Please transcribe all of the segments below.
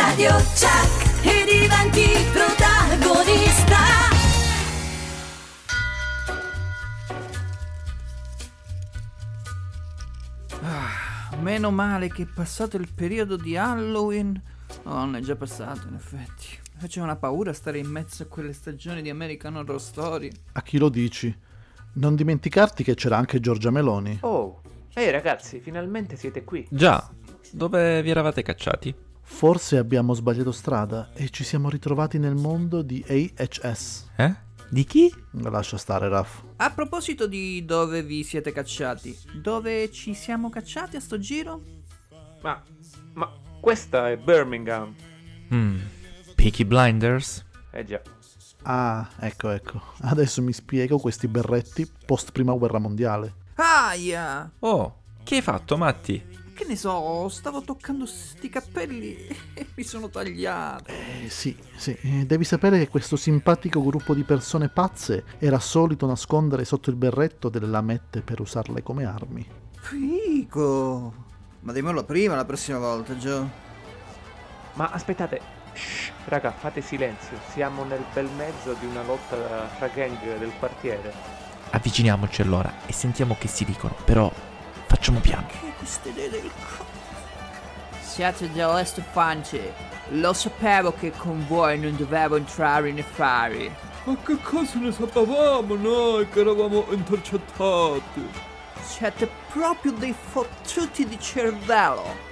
Radio Chuck e diventi protagonista. Meno male che è passato il periodo di Halloween. Oh, non è già passato, in effetti. Faceva una paura stare in mezzo a quelle stagioni di American Horror Story. A chi lo dici? Non dimenticarti che c'era anche Giorgia Meloni. Oh, ehi ragazzi, finalmente siete qui. Già, dove vi eravate cacciati? Forse abbiamo sbagliato strada e ci siamo ritrovati nel mondo di AHS. Eh? Di chi? Lascia stare, Raff. A proposito di dove vi siete cacciati, dove ci siamo cacciati a sto giro? Ma, ma questa è Birmingham. Hmm. Peaky Blinders? Eh già. Ah, ecco, ecco. Adesso mi spiego questi berretti post prima guerra mondiale. Aia! Oh, che hai fatto, Matti? Che ne so, stavo toccando sti cappelli e mi sono tagliato. Eh, sì, sì. Eh, Devi sapere che questo simpatico gruppo di persone pazze era solito nascondere sotto il berretto delle lamette per usarle come armi. Figo! Ma dimmelo prima la prossima volta, Joe. Ma aspettate, shh, raga, fate silenzio. Siamo nel bel mezzo di una lotta fra gang del quartiere. Avviciniamoci allora e sentiamo che si dicono, però facciamo piano. Che queste idee del co... Siete delle stufance. Lo sapevo che con voi non dovevo entrare in affari. Ma che cosa ne sapevamo noi che eravamo intercettati? Siete proprio dei fottuti di cervello.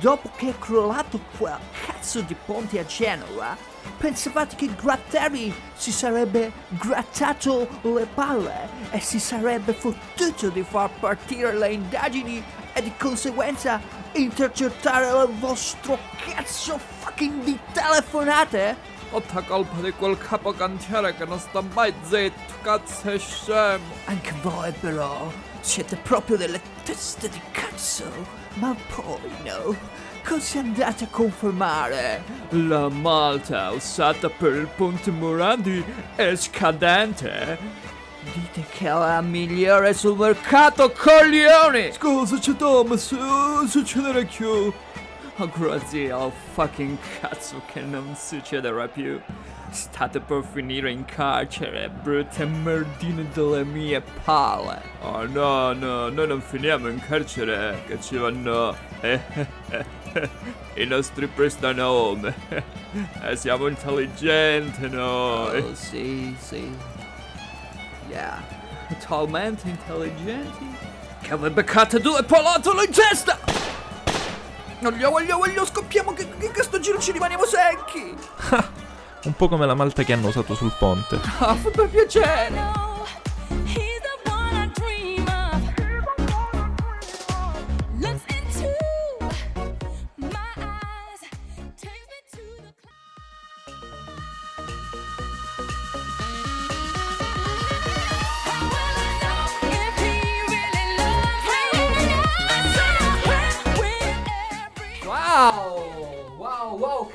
Dopo che è crollato quel cazzo di ponte a Genova, pensavate che Gratteri si sarebbe grattato le palle e si sarebbe fottuto di far partire le indagini e di conseguenza intercettare il vostro cazzo fucking di telefonate? Tutta colpa di quel capocantiere che non sta mai zitto, cazzo è scemo. Anche voi però siete proprio delle teste di cazzo. Ma poi no, cosa andate a confermare? La malta usata per il ponte Morandi è scadente. Dite che è la migliore sul mercato, coglioni! Scusa, c'è Thomas, eh, succederà più. Oh, grazie al fucking cazzo che non succederà più. State per finire in carcere, brutte merdine delle mie palle. Oh no, no, noi non finiamo in carcere, che ci vanno eh, i nostri prestanome. Eh, siamo intelligenti noi. Oh, sì, sì. Yeah. Talmente intelligenti che vi beccate due palattole in testa! Voglio, voglio, voglio, scoppiamo che, che, che sto giro ci rimaniamo secchi! Un po' come la malta che hanno usato sul ponte. Ah, fa per piacere!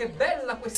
Wow, wow, che bella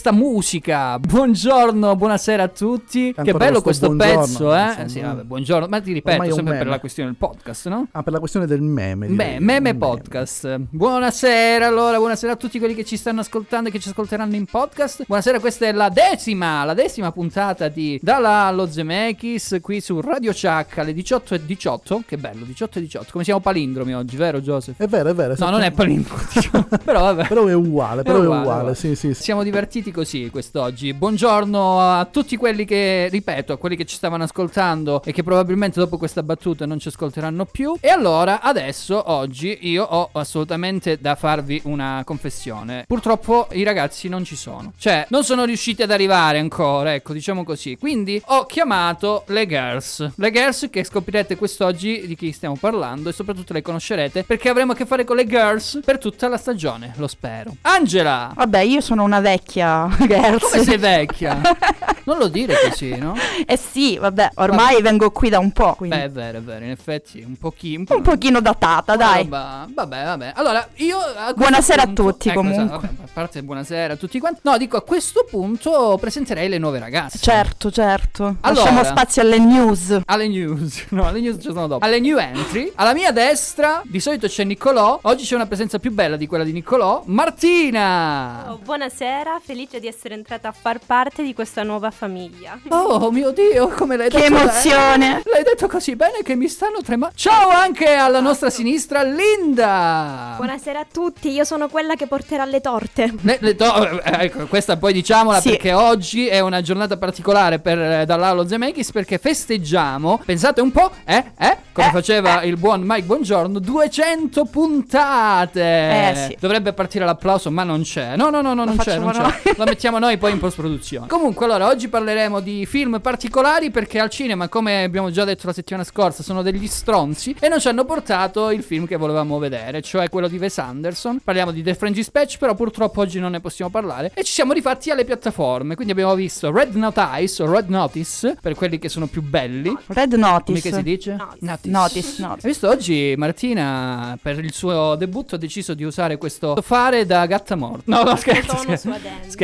questa musica! Buongiorno, buonasera a tutti. Ancora che bello questo buongiorno, pezzo, eh? insomma. Sì, vabbè, buongiorno. Ma ti ripeto, è sempre per meme. la questione del podcast, no? Ah, per la questione del meme. Beh, meme podcast. Buonasera, allora, buonasera a tutti quelli che ci stanno ascoltando e che ci ascolteranno in podcast. Buonasera, questa è la decima, la decima puntata di Dalla allo Zemeckis qui su Radio Chuck alle 18 e 18. Che bello, 18 e 18. Come siamo palindromi oggi, vero Joseph? È vero, è vero. No, non è palindromo, diciamo. però vabbè. Però è uguale, È però è uguale, uguale, uguale. sì, sì, sì. Siamo divertiti così quest'oggi. Buongiorno a tutti quelli che, ripeto, a quelli che ci stavano ascoltando e che probabilmente dopo questa battuta non ci ascolteranno più. E allora, adesso, oggi, io ho assolutamente da farvi una confessione. Purtroppo i ragazzi non ci sono. Cioè, non sono riusciti ad arrivare ancora, ecco, diciamo così. Quindi ho chiamato le girls. Le girls che scoprirete quest'oggi di chi stiamo parlando e soprattutto le conoscerete perché avremo a che fare con le girls per tutta la stagione, lo spero. Angela! Vabbè, io sono una vecchia girls. Come sei vecchia? Non lo dire così, no? eh sì, vabbè, ormai vengo qui da un po', quindi Beh, è vero, è vero, in effetti un pochino. Un, un pochino datata, dai. Vabbè, vabbè, vabbè. Allora, io a Buonasera a punto- tutti, ecco, comunque. esatto, vabbè, a parte buonasera a tutti quanti. No, dico a questo punto presenterei le nuove ragazze. Certo, certo. Allora. Lasciamo spazio alle news. Alle news, no, alle news ci sono dopo. Alle new entry, alla mia destra, di solito c'è Niccolò. Oggi c'è una presenza più bella di quella di Niccolò. Martina! Oh, buonasera buonasera, felice di essere entrata a far parte di questa nuova famiglia. Oh mio Dio, come l'hai Che detto bene. emozione! L'hai detto così bene che mi stanno tremando. Ciao anche alla nostra sinistra, Linda. Buonasera a tutti, io sono quella che porterà le torte. Le- le to- eh, ecco, questa poi diciamola Sì. perché oggi è una giornata particolare per eh, Dall'Alo Zemeckis perché festeggiamo, pensate un po', eh, eh, come Eh, faceva il buon Mike Buongiorno, 200 puntate. Eh, sì. Dovrebbe partire l'applauso, ma non c'è. No, no, no, no non c'è, non c'è. Lo mettiamo noi poi in post produzione. Comunque, allora, oggi parleremo di film particolari perché al cinema, come abbiamo già detto la settimana scorsa, sono degli stronzi e non ci hanno portato il film che volevamo vedere, cioè quello di Wes Anderson. Parliamo di The French Dispatch, però purtroppo oggi non ne possiamo parlare e ci siamo rifatti alle piattaforme. Quindi abbiamo visto Red Notice o Red Notice per quelli che sono più belli. Red Come Notice. che si dice? Notice. Notice, Hai notice. visto oggi Martina per il suo debutto ha deciso di usare questo fare da gatta morta. No, no, scherzo. Scherzo.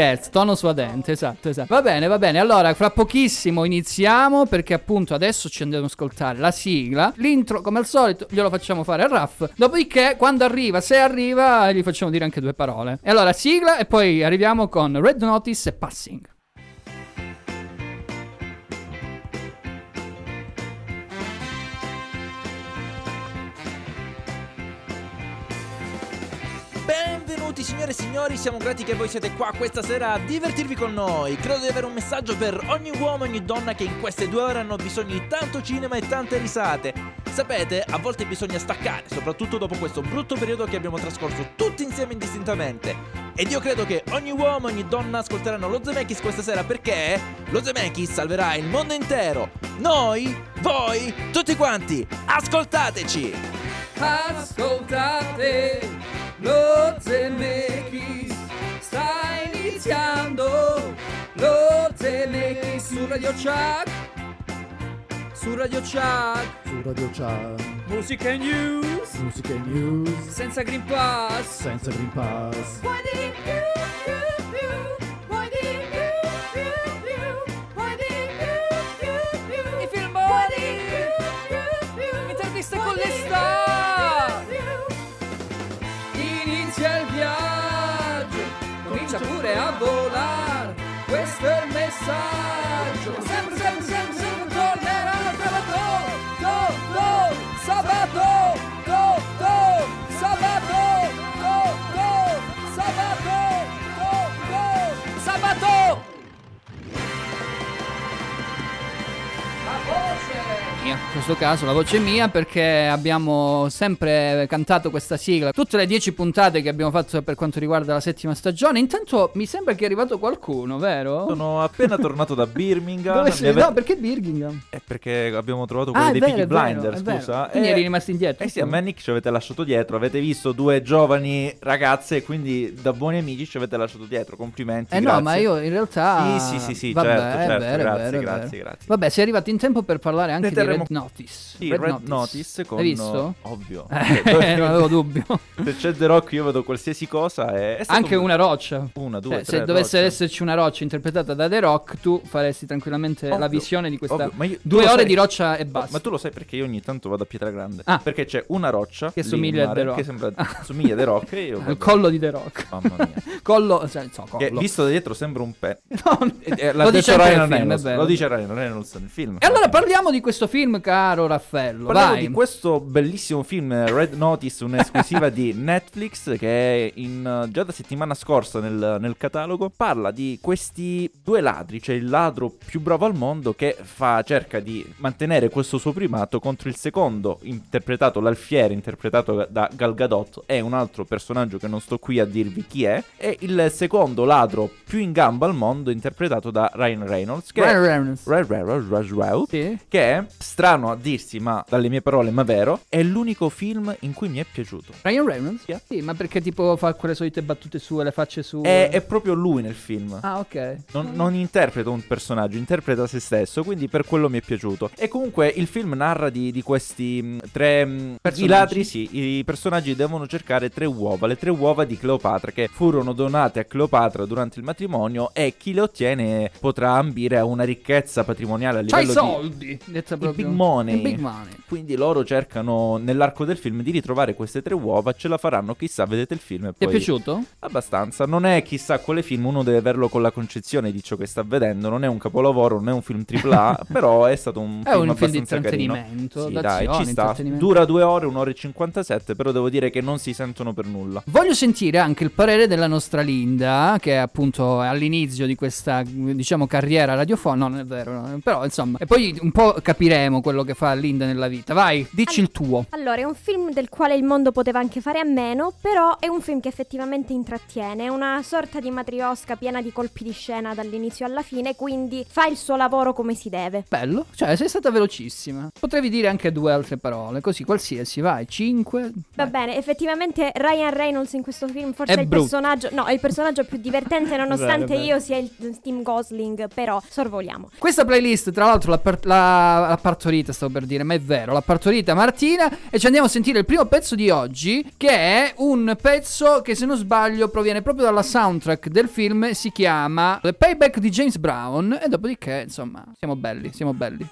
Scherzo, tono suadente, esatto, esatto. Va bene, va bene. Allora, fra pochissimo iniziamo perché appunto adesso ci andiamo ad ascoltare la sigla. L'intro, come al solito, glielo facciamo fare a Raff. Dopodiché, quando arriva, se arriva, gli facciamo dire anche due parole. E allora, sigla e poi arriviamo con Red Notice e Passing. Benvenuti signore e signori, siamo grati che voi siete qua questa sera a divertirvi con noi. Credo di avere un messaggio per ogni uomo e ogni donna che in queste due ore hanno bisogno di tanto cinema e tante risate. Sapete, a volte bisogna staccare, soprattutto dopo questo brutto periodo che abbiamo trascorso tutti insieme indistintamente. Ed io credo che ogni uomo e ogni donna ascolteranno lo Zemeckis questa sera perché lo Zemeckis salverà il mondo intero. Noi, voi, tutti quanti, ascoltateci! Ascoltate lo Zemeckis sta iniziando. Lo Zemeckis su Radio Chuck su Radio Chuck Su Radio Chat, musica e news. Musica e news, senza Green Pass. Senza Green Pass. Why did you, voce in questo caso la voce è mia perché abbiamo sempre cantato questa sigla tutte le dieci puntate che abbiamo fatto per quanto riguarda la settima stagione intanto mi sembra che è arrivato qualcuno vero? Sono appena tornato da Birmingham. Dove sei? ave- No, perché Birmingham? È perché abbiamo trovato quelli Ah, dei vero, Peaky Blinder, vero. scusa. Quindi Eh, eri rimasto indietro. Eh sì, a me e Nick ci avete lasciato dietro. Avete visto due giovani ragazze e quindi da buoni amici ci avete lasciato dietro. Complimenti. Eh no, grazie. ma io in realtà. Sì, sì, sì, sì, Vabbè, certo, certo, vero, grazie, grazie, vero. grazie. Vabbè, sei arrivato in tempo per parlare anche di Red Notice. Sì, Red, Notice. con Hai visto? Ovvio. Eh, non avevo dubbio. Se c'è The Rock io vedo qualsiasi cosa. È, è Anche un- una roccia. Una, due, Cioè, se dovesse rocce. esserci una roccia interpretata da The Rock, tu faresti tranquillamente la Ovvio, visione di questa. io- due ore sai- di roccia e basta. Ma tu lo sai perché io ogni tanto vado a Pietragrande. Ah. Perché c'è una roccia Che somiglia a The Rock. Che sembra, somiglia a The Rock. E io Il collo di The Rock. Mamma mia. collo. Cioè, so, collo. Che visto da dietro sembra un pe. No, Eh, eh, lo dice Ryan Reynolds. Lo dice Ryan Reynolds nel film. E allora parliamo di questo film, caro Raffaello. Parliamo Vai. di questo bellissimo film Red Notice, un'esclusiva di Netflix che è in, già da settimana scorsa nel, nel catalogo. Parla di questi due ladri, cioè il ladro più bravo al mondo che fa, cerca di mantenere questo suo primato contro il secondo, interpretato l'alfiere, interpretato da Gal Gadot, e un altro personaggio che non sto qui a dirvi chi è, e il secondo ladro più in gamba al mondo, interpretato da Ryan Reynolds. Che Ryan Reynolds. Ryan Reynolds, Ryan Reynolds, Sì. che è strano a dirsi, ma dalle mie parole, ma vero, è l'unico film in cui mi è piaciuto. Ryan Reynolds? Sì. Sì, ma perché tipo fa quelle solite battute sue, le facce sue? È, è proprio lui nel film. Ah, ok. Non, non interpreta un personaggio, interpreta se stesso, quindi per quello mi è piaciuto. E comunque il film narra di, di questi mh, tre... mh, Personaggi. I ladri, sì, i personaggi devono cercare tre uova, le tre uova di Cleopatra che furono donate a Cleopatra durante il patrimonio e chi le ottiene potrà ambire a una ricchezza patrimoniale a C'hai i livello di soldi. Proprio. Big money. Big money. Quindi loro cercano nell'arco del film di ritrovare queste tre uova, ce la faranno, chissà, vedete il film e Ti poi è piaciuto? Abbastanza, non è chissà quale film, uno deve averlo con la concezione di ciò che sta vedendo, non è un capolavoro, non è un film AAA, però è stato un È film un film di intrattenimento, Sì, dai, ci sta. Dura due ore, un'ora e 57, però devo dire che non si sentono per nulla. Voglio sentire anche il parere della nostra Linda, che è appunto all'inizio di questa, diciamo, carriera radiofonica. No, non è vero, no, però insomma. E poi un po' capiremo quello che fa Linda nella vita. Vai, dici il tuo. Allora, è un film del quale il mondo poteva anche fare a meno, però è un film che effettivamente intrattiene, è una sorta di matriosca piena di colpi di scena dall'inizio alla fine, quindi fa il suo lavoro come si deve. Bello, cioè sei stata velocissima. Potrei dire anche due altre parole, così qualsiasi, vai, cinque. Va bene, effettivamente Ryan Reynolds in questo film forse È è, il brutto. personaggio, no, è il personaggio più divertente nonostante Bene, bene. io sia il Tim Gosling, però sorvoliamo. Questa playlist, tra l'altro, l'ha, par- l'ha- l'ha partorita, stavo per dire, ma è vero, l'ha partorita Martina. E ci andiamo a sentire il primo pezzo di oggi, che è un pezzo che, se non sbaglio, proviene proprio dalla soundtrack del film. Si chiama The Payback di James Brown. E dopodiché, insomma, siamo belli, siamo belli.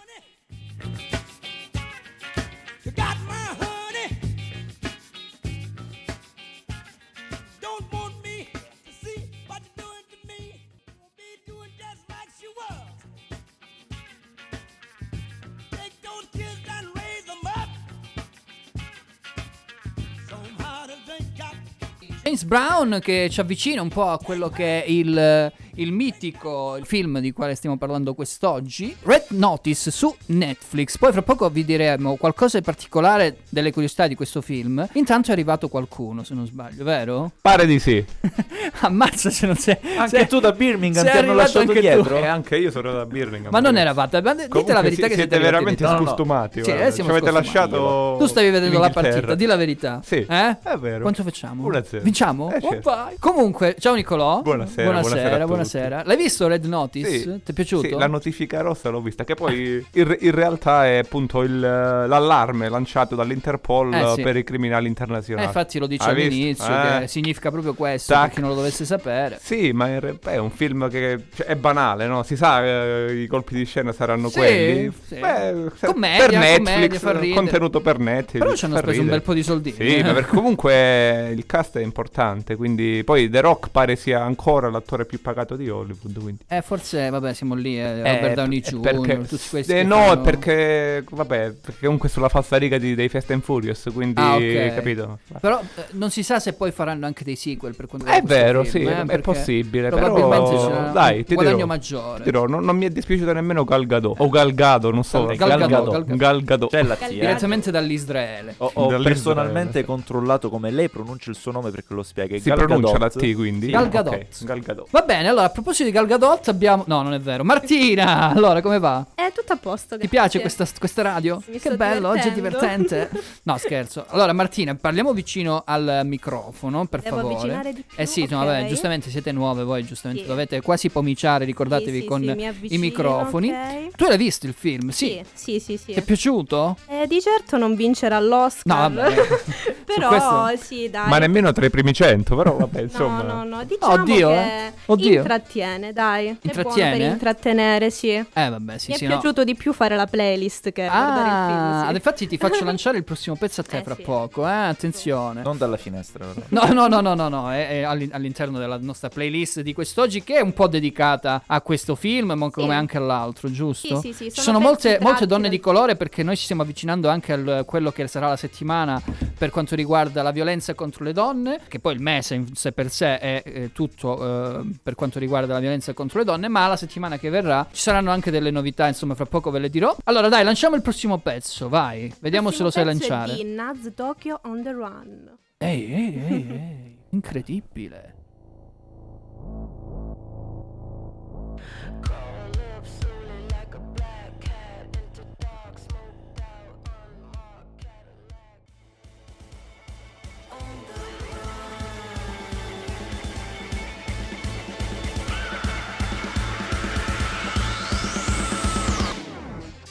James Brown che ci avvicina un po' a quello che è il, il mitico film di quale stiamo parlando quest'oggi, Red Notice su Netflix. Poi fra poco vi diremo qualcosa in particolare delle curiosità di questo film. Intanto è arrivato qualcuno, se non sbaglio, vero? Pare di sì. Ammazza se non sei... Anche sei- tu da Birmingham sei ti hanno arrivato lasciato anche tu. dietro? E anche io sono da Birmingham. Ma non eravate, ma dite Comunque la verità si- che siete siete veramente divertiti. No, no. scostumati. Sì, eh, Ci avete scostumati. lasciato. Tu stavi vedendo la partita, di la verità. Sì, Eh? è vero. Quanto facciamo? 1-0. Vinciamo? Eh, certo. Comunque, ciao Nicolò. Buonasera, Buonasera, buonasera a buonasera. L'hai visto Red Notice? Sì. Ti è piaciuto? Sì, la notifica rossa l'ho vista, che poi in, in realtà è appunto il, l'allarme lanciato dall'Interpol Eh, sì. per i criminali Eh, internazionali. infatti lo dice Hai all'inizio Eh. che significa proprio questo, Tac. per chi non lo dovesse sapere. Sì, ma in realtà è un film che cioè, è banale, no? Si sa eh, i colpi di scena saranno Sì, quelli. sì. Beh, Commedia, per Netflix, commedia, contenuto per Netflix. Però ci hanno speso un ridere. bel po' di soldini. Sì, ma perché comunque il cast è importante, quindi poi The Rock pare sia ancora l'attore più pagato di Hollywood, quindi Eh, forse, vabbè, siamo lì, eh, Robert Downey è Jr., perché, tutti questi eh, no, fanno- è perché vabbè, perché comunque sulla falsariga di, dei Fast and Furious, quindi Ah, ok. capito? Però eh, non si sa se poi faranno anche dei sequel per quanto È riguarda questo vero, film, sì, eh, è possibile, Probabilmente però dai, un ti guadagno dirò, maggiore. ti dirò, non, non mi è dispiaciuto nemmeno Gal Gadot o Gal Gadot, non so, Gal Gadot, Gal Gadot. Gal Gadot. C'è la zia. Direttamente dall'Israele. Ho, ho Dall'Israele. personalmente controllato come lei pronuncia il suo nome perché lo spiega. È Si Gal pronuncia la. T quindi? Gal Ok, Gadot. Gal Gadot. Va bene, allora a proposito di Gal Gadot abbiamo... No, non è vero. Martina, allora come va? È tutto a posto. Ti piace questa, questa radio? Mi che bello, oggi è divertente. No, scherzo. Allora, Martina, parliamo vicino al microfono, per Devo favore. avvicinare di più? Eh sì, no, Ok. vabbè, giustamente siete nuove voi, giustamente Sì. dovete quasi pomiciare, ricordatevi Sì, sì, con sì, mi i avvicino, microfoni. ok. Tu l'hai visto il film? Sì. Sì, sì, sì. sì. Ti è piaciuto? Eh, di certo non vincerà l'Oscar. No, vabbè. Però questo- sì, dai. Ma nemmeno tra i primi cento, però vabbè, insomma. No, no, no, diciamo Oddio, che eh. Oddio. intrattiene, dai. È buono Intrattiene? per intrattenere, sì. Eh, vabbè, sì, Mi sì, è no. piaciuto di più fare la playlist che guardare il Ah, film. sì. infatti ti faccio lanciare il prossimo pezzo a te Eh, fra sì. poco, eh? Attenzione. Non dalla finestra, però. No, no, no, no, no, no, è, è all'in- all'interno della nostra playlist di quest'oggi che è un po' dedicata a questo film, ma come anche all'altro, giusto? Sì, sì, sì, Ci sono sono molte, molte donne di colore perché noi ci stiamo avvicinando anche a quello che sarà la settimana per quanto riguarda la violenza contro le donne, che poi il mese in sé per sé è, eh, tutto eh, per quanto riguarda la violenza contro le donne, ma la settimana che verrà ci saranno anche delle novità, insomma, fra poco ve le dirò. Allora, dai, lanciamo il prossimo pezzo, vai, vediamo se lo sai lanciare. di Naz Tokyo on the Run. Ehi, ehi, ehi, ehi, incredibile.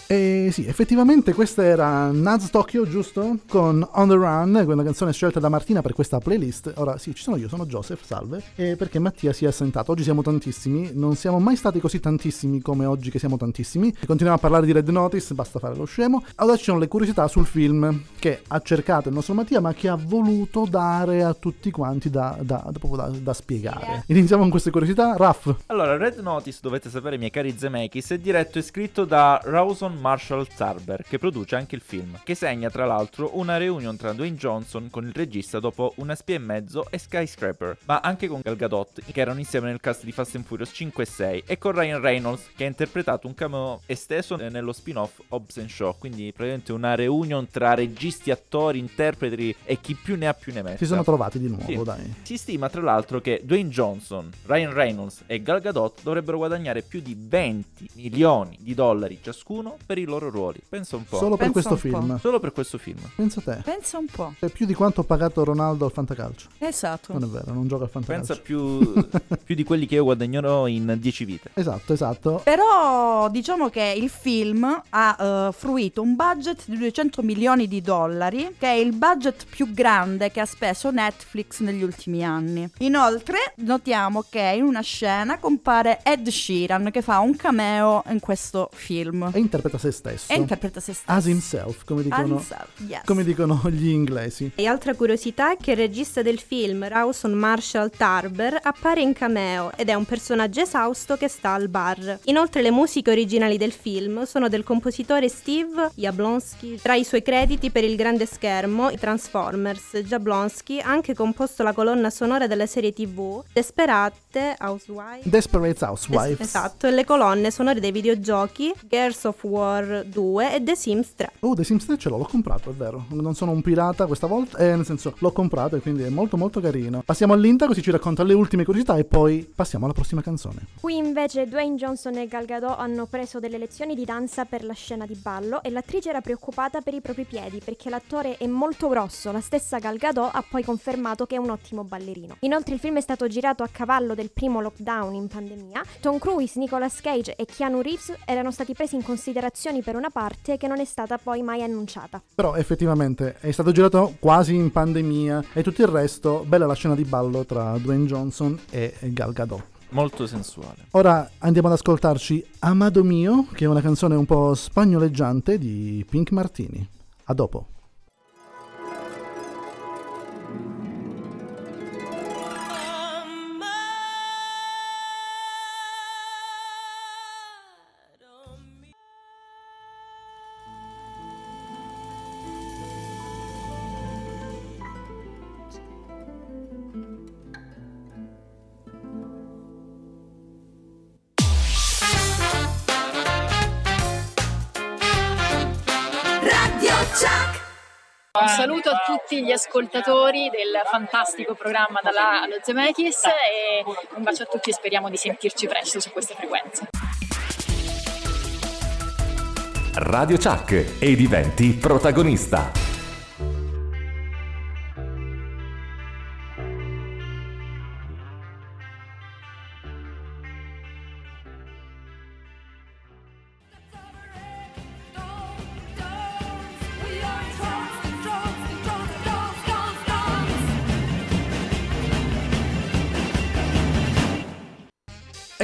E sì, effettivamente questa era Naz Tokyo, giusto? Con On the Run, una canzone scelta da Martina per questa playlist. Ora sì, ci sono io, sono Joseph, salve. E perché Mattia si è assentato. Oggi siamo tantissimi, non siamo mai stati così tantissimi come oggi che siamo tantissimi. Continuiamo a parlare di Red Notice, basta fare lo scemo. Ora ci sono le curiosità sul film che ha cercato il nostro Mattia, ma che ha voluto dare a tutti quanti da, da, da- da spiegare. Iniziamo con queste curiosità. Raff, Allora, Red Notice, dovete sapere, miei cari Zemeckis, è diretto e scritto da Rawson Marshall Tarber, che produce anche il film, che segna tra l'altro una reunion tra Dwayne Johnson con il regista dopo una spia e mezzo e Skyscraper, ma anche con Gal Gadot, che erano insieme nel cast di Fast and Furious 5 e 6, e con Ryan Reynolds, che ha interpretato un cameo esteso nello spin-off Hobbs and Shaw, quindi praticamente una reunion tra registi, attori, interpreti e chi più ne ha più ne metta. si sono trovati di nuovo, Sì. dai. Si stima tra l'altro che Dwayne Johnson, Ryan Reynolds e Gal Gadot dovrebbero guadagnare più di 20 milioni di dollari ciascuno per i loro ruoli. Pensa un po'. Solo per Pensa questo un po'. film. Solo per questo film. Pensa te. Pensa un po'. È più di quanto ha pagato Ronaldo al fantacalcio. Esatto. Non è vero, non gioca al fantacalcio. Pensa più, più di quelli che io guadagnerò in 10 vite. Esatto, esatto. Però diciamo che il film ha eh, fruito un budget di 200 milioni di dollari, che è il budget più grande che ha speso Netflix negli ultimi anni. Inoltre notiamo che in una scena compare Ed Sheeran che fa un cameo in questo film. E interpreta se stesso. E interpreta se stesso. As himself, come dicono, Himself, yes. come dicono gli inglesi. E altra curiosità è che il regista del film, Rawson Marshall Tarber, appare in cameo ed è un personaggio esausto che sta al bar. Inoltre le musiche originali del film sono del compositore Steve Jablonsky. Tra i suoi crediti per il grande schermo, i Transformers, Jablonsky ha anche composto la colonna sonora della serie tv Desperate Housewives. Desperate Housewives. Es- esatto, e le colonne sonore dei videogiochi Gears of War 2 e The Sims 3. Oh, The Sims 3 ce l'ho, l'ho comprato, è vero. Non sono un pirata questa volta, eh, nel senso, l'ho comprato e quindi è molto molto carino. Passiamo all'Inta così ci racconta le ultime curiosità e poi passiamo alla prossima canzone. Qui invece Dwayne Johnson e Gal Gadot hanno preso delle lezioni di danza per la scena di ballo e l'attrice era preoccupata per i propri piedi perché l'attore è molto grosso. La stessa Gal Gadot ha poi confermato che è un ottimo ballerino. Inoltre il film è stato girato a cavallo del primo lockdown in pandemia. Tom Cruise, Nicolas Cage e Keanu Reeves erano stati presi in considerazione per una parte che non è stata poi mai annunciata. Però effettivamente è stato girato quasi in pandemia e tutto il resto, bella la scena di ballo tra Dwayne Johnson e Gal Gadot. Molto sensuale. Ora andiamo ad ascoltarci Amado Mio, che è una canzone un po' spagnoleggiante di Pink Martini. A dopo. Tutti gli ascoltatori del fantastico programma dalla allo Zemeckis e un bacio a tutti e speriamo di sentirci presto su queste frequenze. Radio Chuck e diventi protagonista.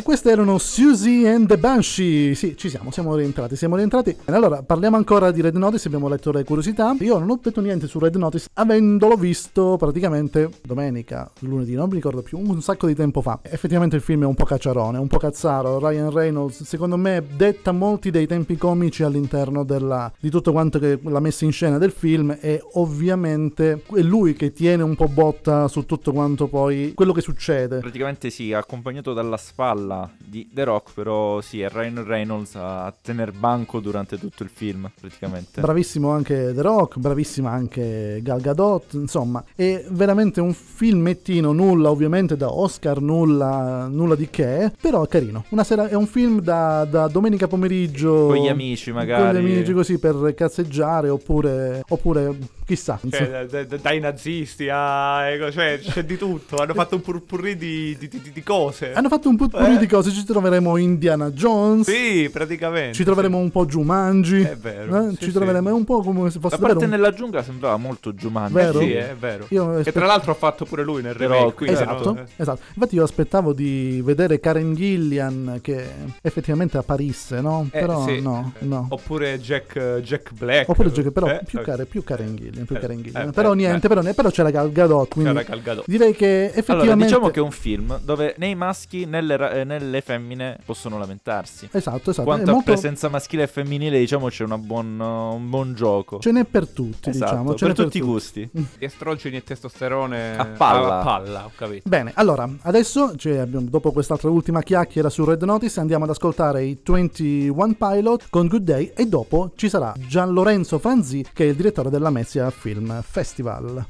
E queste erano Susie and the Banshee. Sì, ci siamo, siamo rientrati, siamo rientrati. Allora, parliamo ancora di Red Notice, abbiamo letto le curiosità. Io non ho detto niente su Red Notice, avendolo visto praticamente domenica, lunedì, non mi ricordo più, un sacco di tempo fa. Effettivamente il film è un po' cacciarone, un po' cazzaro. Ryan Reynolds, secondo me, detta molti dei tempi comici all'interno della, di tutto quanto che la messa in scena del film e ovviamente è lui che tiene un po' botta su tutto quanto poi quello che succede. Praticamente sì, accompagnato dalla spalla di The Rock, però sì, è Ryan Reynolds a tener banco durante tutto il film, praticamente. Bravissimo anche The Rock, bravissima anche Gal Gadot, insomma, è veramente un filmettino, nulla ovviamente da Oscar, nulla, nulla di che, però è carino. Una sera, è un film da, da domenica pomeriggio. Con gli amici, magari. Con gli amici così per cazzeggiare oppure, oppure chissà. Cioè, da- da- dai nazisti a... ecco, cioè, c'è di tutto. Hanno fatto un purpurri di, di, di- di cose. Hanno fatto un putpurri serie di cose. Ci troveremo Indiana Jones. Sì, praticamente. Ci troveremo un po' Jumanji. È vero, eh? sì, Ci sì. troveremo è un po' come se La fosse parte vero. un- nella giungla sembrava molto Jumanji. Vero? Sì, è vero. Io Che aspe- tra l'altro ha fatto pure lui nel Però, remake. quindi Esatto, no, eh. esatto. Infatti io aspettavo di vedere Karen Gillian che effettivamente apparisse, no? Eh, Però sì. no, no. Oppure Jack, Jack Black. Oppure giochi, però Eh, più, care, più Karen Gillian, più Eh, Karen Gillian. eh, però eh, niente, però, però c'era Gal Gadot, quindi C'era Gal Gadot. direi che effettivamente Allora, diciamo che è un film dove né i maschi né né le femmine possono lamentarsi. Esatto, esatto, Quanto a molto- presenza maschile e femminile, diciamo, c'è una buon, un buon gioco. ce n'è per tutti, Esatto, diciamo, ce per n'è tutti i gusti. Estrogeni e testosterone A palla. a palla, ho capito. Bene, allora, adesso, cioè, abbiamo- dopo quest'altra ultima chiacchiera su Red Notice, andiamo ad ascoltare i 21 Pilot con Good Day e dopo ci sarà Gian Lorenzo Franzi, che è il direttore della Mezzia Film Festival.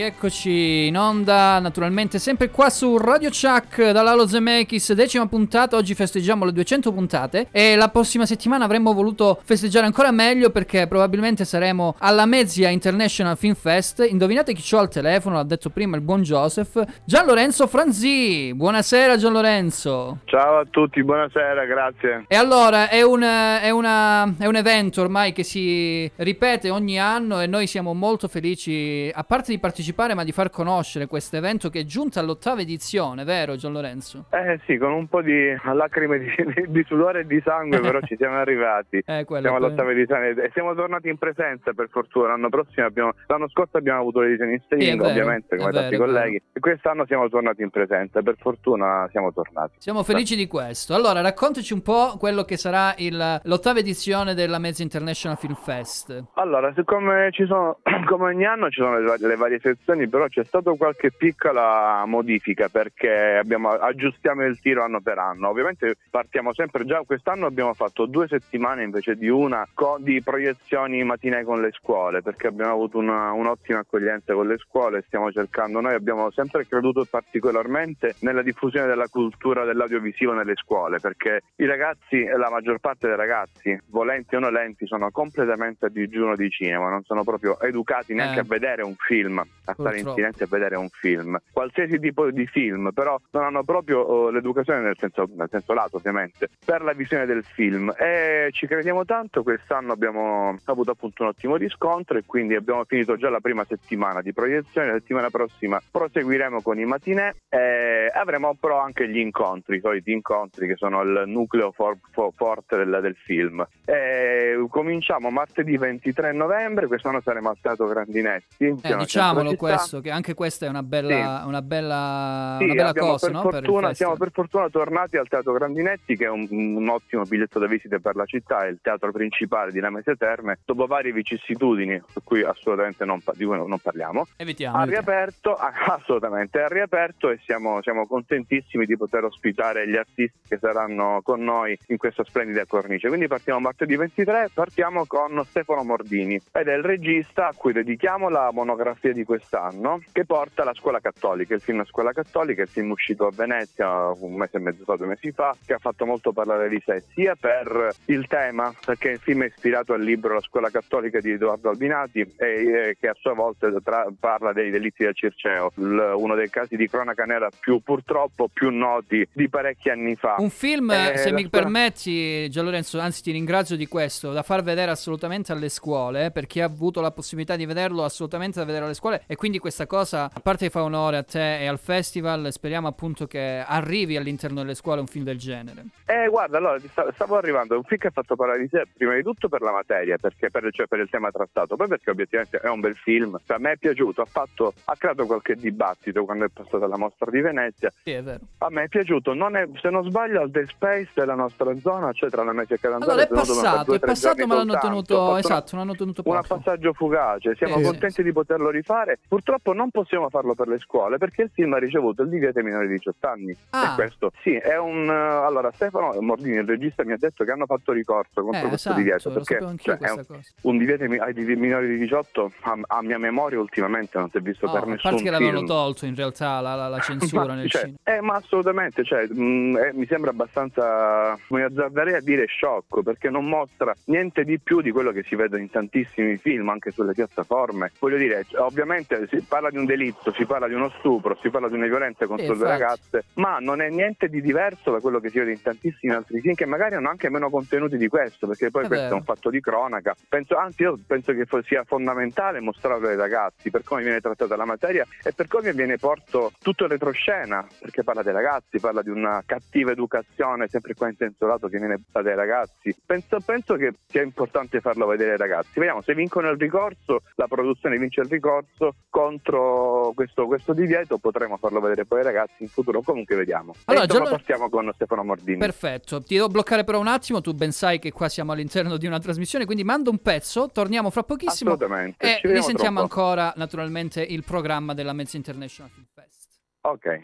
Yeah, Eccoci in onda, naturalmente sempre qua su Radio Chuck dall'Alo Zemeckis, decima puntata. Oggi festeggiamo le 200 puntate e la prossima settimana avremmo voluto festeggiare ancora meglio perché probabilmente saremo alla Mezzia International Film Fest. Indovinate chi c'ho al telefono, l'ha detto prima il buon Joseph, Gian Lorenzo Franzi. Buonasera Gian Lorenzo. Ciao a tutti, buonasera, grazie. E allora è un, è, una- è un evento ormai che si ripete ogni anno e noi siamo molto felici, a parte di partecipare, ma di far conoscere questo evento che è giunto all'ottava edizione, vero Gian Lorenzo? Eh sì, con un po' di lacrime di, di sudore e di sangue, però ci siamo arrivati. Eh, quello siamo all'ottava edizione e siamo tornati in presenza per fortuna. L'anno prossimo abbiamo, l'anno scorso abbiamo avuto l'edizione in streaming, Sì, ovviamente, come tanti vero, colleghi. E quest'anno siamo tornati in presenza, per fortuna siamo tornati. Siamo felici di questo. Allora, raccontaci un po' quello che sarà il- l'ottava edizione della Mezza International Film Fest. Allora, siccome ci sono, come ogni anno ci sono le, le varie sezioni, però c'è stata qualche piccola modifica perché abbiamo, aggiustiamo il tiro anno per anno. Ovviamente partiamo sempre già, quest'anno abbiamo fatto due settimane invece di una di proiezioni mattine con le scuole perché abbiamo avuto una- un'ottima accoglienza con le scuole, stiamo cercando, noi abbiamo sempre creduto particolarmente nella diffusione della cultura dell'audiovisivo nelle scuole perché i ragazzi, la maggior parte dei ragazzi, volenti o nolenti, sono completamente a digiuno di cinema, non sono proprio educati neanche Eh. a vedere un film, a stare in Purtroppo. silenzio e vedere un film, qualsiasi tipo di film, però non hanno proprio oh, l'educazione nel senso, nel senso lato ovviamente, per la visione del film e ci crediamo tanto, quest'anno abbiamo avuto appunto un ottimo riscontro e quindi abbiamo finito già la prima settimana di proiezione, la settimana prossima proseguiremo con i matinè e avremo però anche gli incontri, i soliti incontri che sono il nucleo for- for- forte del, del film. E cominciamo martedì 23 novembre, quest'anno saremo al Teatro Grandinetti. Eh, diciamolo centro città. questo, che anche questa è una bella, una bella, Sì, una bella cosa, per no? fortuna, il siamo per fortuna tornati al Teatro Grandinetti, che è un, un ottimo biglietto da visita per la città, è il teatro principale di Lamezia Terme, dopo varie vicissitudini, su cui assolutamente non, di cui non parliamo. Evitiamo. Ha evitiamo. riaperto, assolutamente, ha riaperto e siamo, siamo contentissimi di poter ospitare gli artisti che saranno con noi in questa splendida cornice. Quindi partiamo martedì 23, partiamo con Stefano Mordini ed è il regista a cui dedichiamo la monografia di quest'anno che porta la Scuola Cattolica, il film Scuola Cattolica, il film uscito a Venezia un mese e mezzo fa, due mesi fa, che ha fatto molto parlare di sé, sia per il tema, perché il film è ispirato al libro La Scuola Cattolica di Edoardo Albinati e eh, che a sua volta tra- parla dei delitti del Circeo, il- uno dei casi di cronaca nera più purtroppo più noti di parecchi anni fa. Un film, Eh, se la mi scuola- permetti, Gian Lorenzo, anzi ti ringrazio di questo, da far vedere assolutamente alle scuole, per chi ha avuto la possibilità di vederlo assolutamente da vedere alle scuole e quindi questa cosa, a parte che fa onore a te e al festival, speriamo appunto che arrivi all'interno delle scuole un film del genere. Eh, guarda, allora stavo arrivando. È un film che ha fatto parlare di sé prima di tutto per la materia, perché per, cioè per il tema trattato, poi perché obiettivamente è un bel film. Cioè, a me è piaciuto, ha, fatto, ha creato qualche dibattito quando è passata la mostra di Venezia. Sì, è vero. A me è piaciuto, non è- se non sbaglio, al The Space della nostra zona, cioè tra la Mezia e Catanzaro. Allora è passato, due, è passato ma l'hanno tenuto, esatto, non hanno tenuto un poco. passaggio fugace, siamo Sì, sì, contenti di poterlo rifare Purtroppo non possiamo farlo per le scuole perché il film ha ricevuto il divieto ai minori di 18 anni. Ah. E questo sì, è un eh, allora Stefano Mordini, il regista, mi ha detto che hanno fatto ricorso contro Eh, questo esatto, divieto perché cioè, è un, un divieto ai minori di 18 a, a mia memoria ultimamente non si è visto No, per a nessun parte che l'avevano tolto in realtà la, la- la censura Ma, nel cioè, cinema. eh, ma assolutamente, cioè, mh, eh, mi sembra abbastanza, mi azzarderei a dire sciocco, perché non mostra niente di più di quello che si vede in tantissimi film, anche sulle piattaforme. Voglio dire, ovviamente si parla di un delitto, si parla di uno stupro, si parla di una violenza contro le infatti. ragazze, ma non è niente di diverso da quello che si vede in tantissimi altri film che magari hanno anche meno contenuti di questo, perché poi È questo vero. è un fatto di cronaca. Penso, anzi, io penso che sia fondamentale mostrarlo ai ragazzi per come viene trattata la materia e per come viene porto tutto retroscena, perché parla dei ragazzi, parla di una cattiva educazione, sempre qua in senso lato che viene data ai ragazzi. Penso, penso che sia importante farlo vedere ai ragazzi. Vediamo se vincono il ricorso, la produzione vince il ricorso contro questo, questo divieto, potremo farlo vedere poi ai ragazzi in futuro. Comunque vediamo. Allora, già lo- partiamo con Stefano Mordini. Perfetto, ti devo bloccare però un attimo, tu ben sai che qua siamo all'interno di una trasmissione, quindi mando un pezzo, torniamo fra pochissimo Assolutamente. e Ci vediamo risentiamo ancora naturalmente il programma della Mezza International Film Fest. Ok.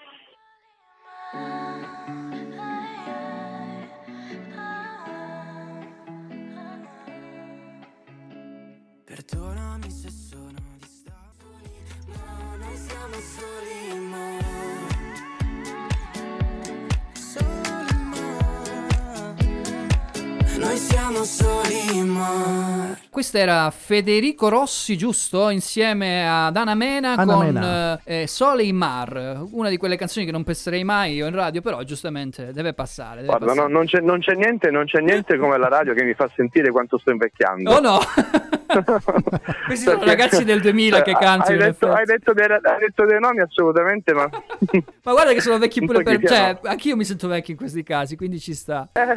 Perdonami se sono siamo soli ma Soli ma Noi siamo soli ma Questo era Federico Rossi, giusto? Insieme ad Anna Mena Anna con Mena. eh, eh, Sole in Mar, una di quelle canzoni che non penserei mai io in radio, però giustamente deve passare. deve Guarda, passare. no- non, c'è, non c'è niente, non c'è niente come la radio che mi fa sentire quanto sto invecchiando. Oh no! Questi sono ragazzi del 2000 che Cioè, cantano. Hai detto, hai detto dei, hai detto dei nomi assolutamente, ma... Ma guarda che sono vecchi pure per... Cioè, anch'io mi sento vecchio in questi casi, quindi ci sta. Eh.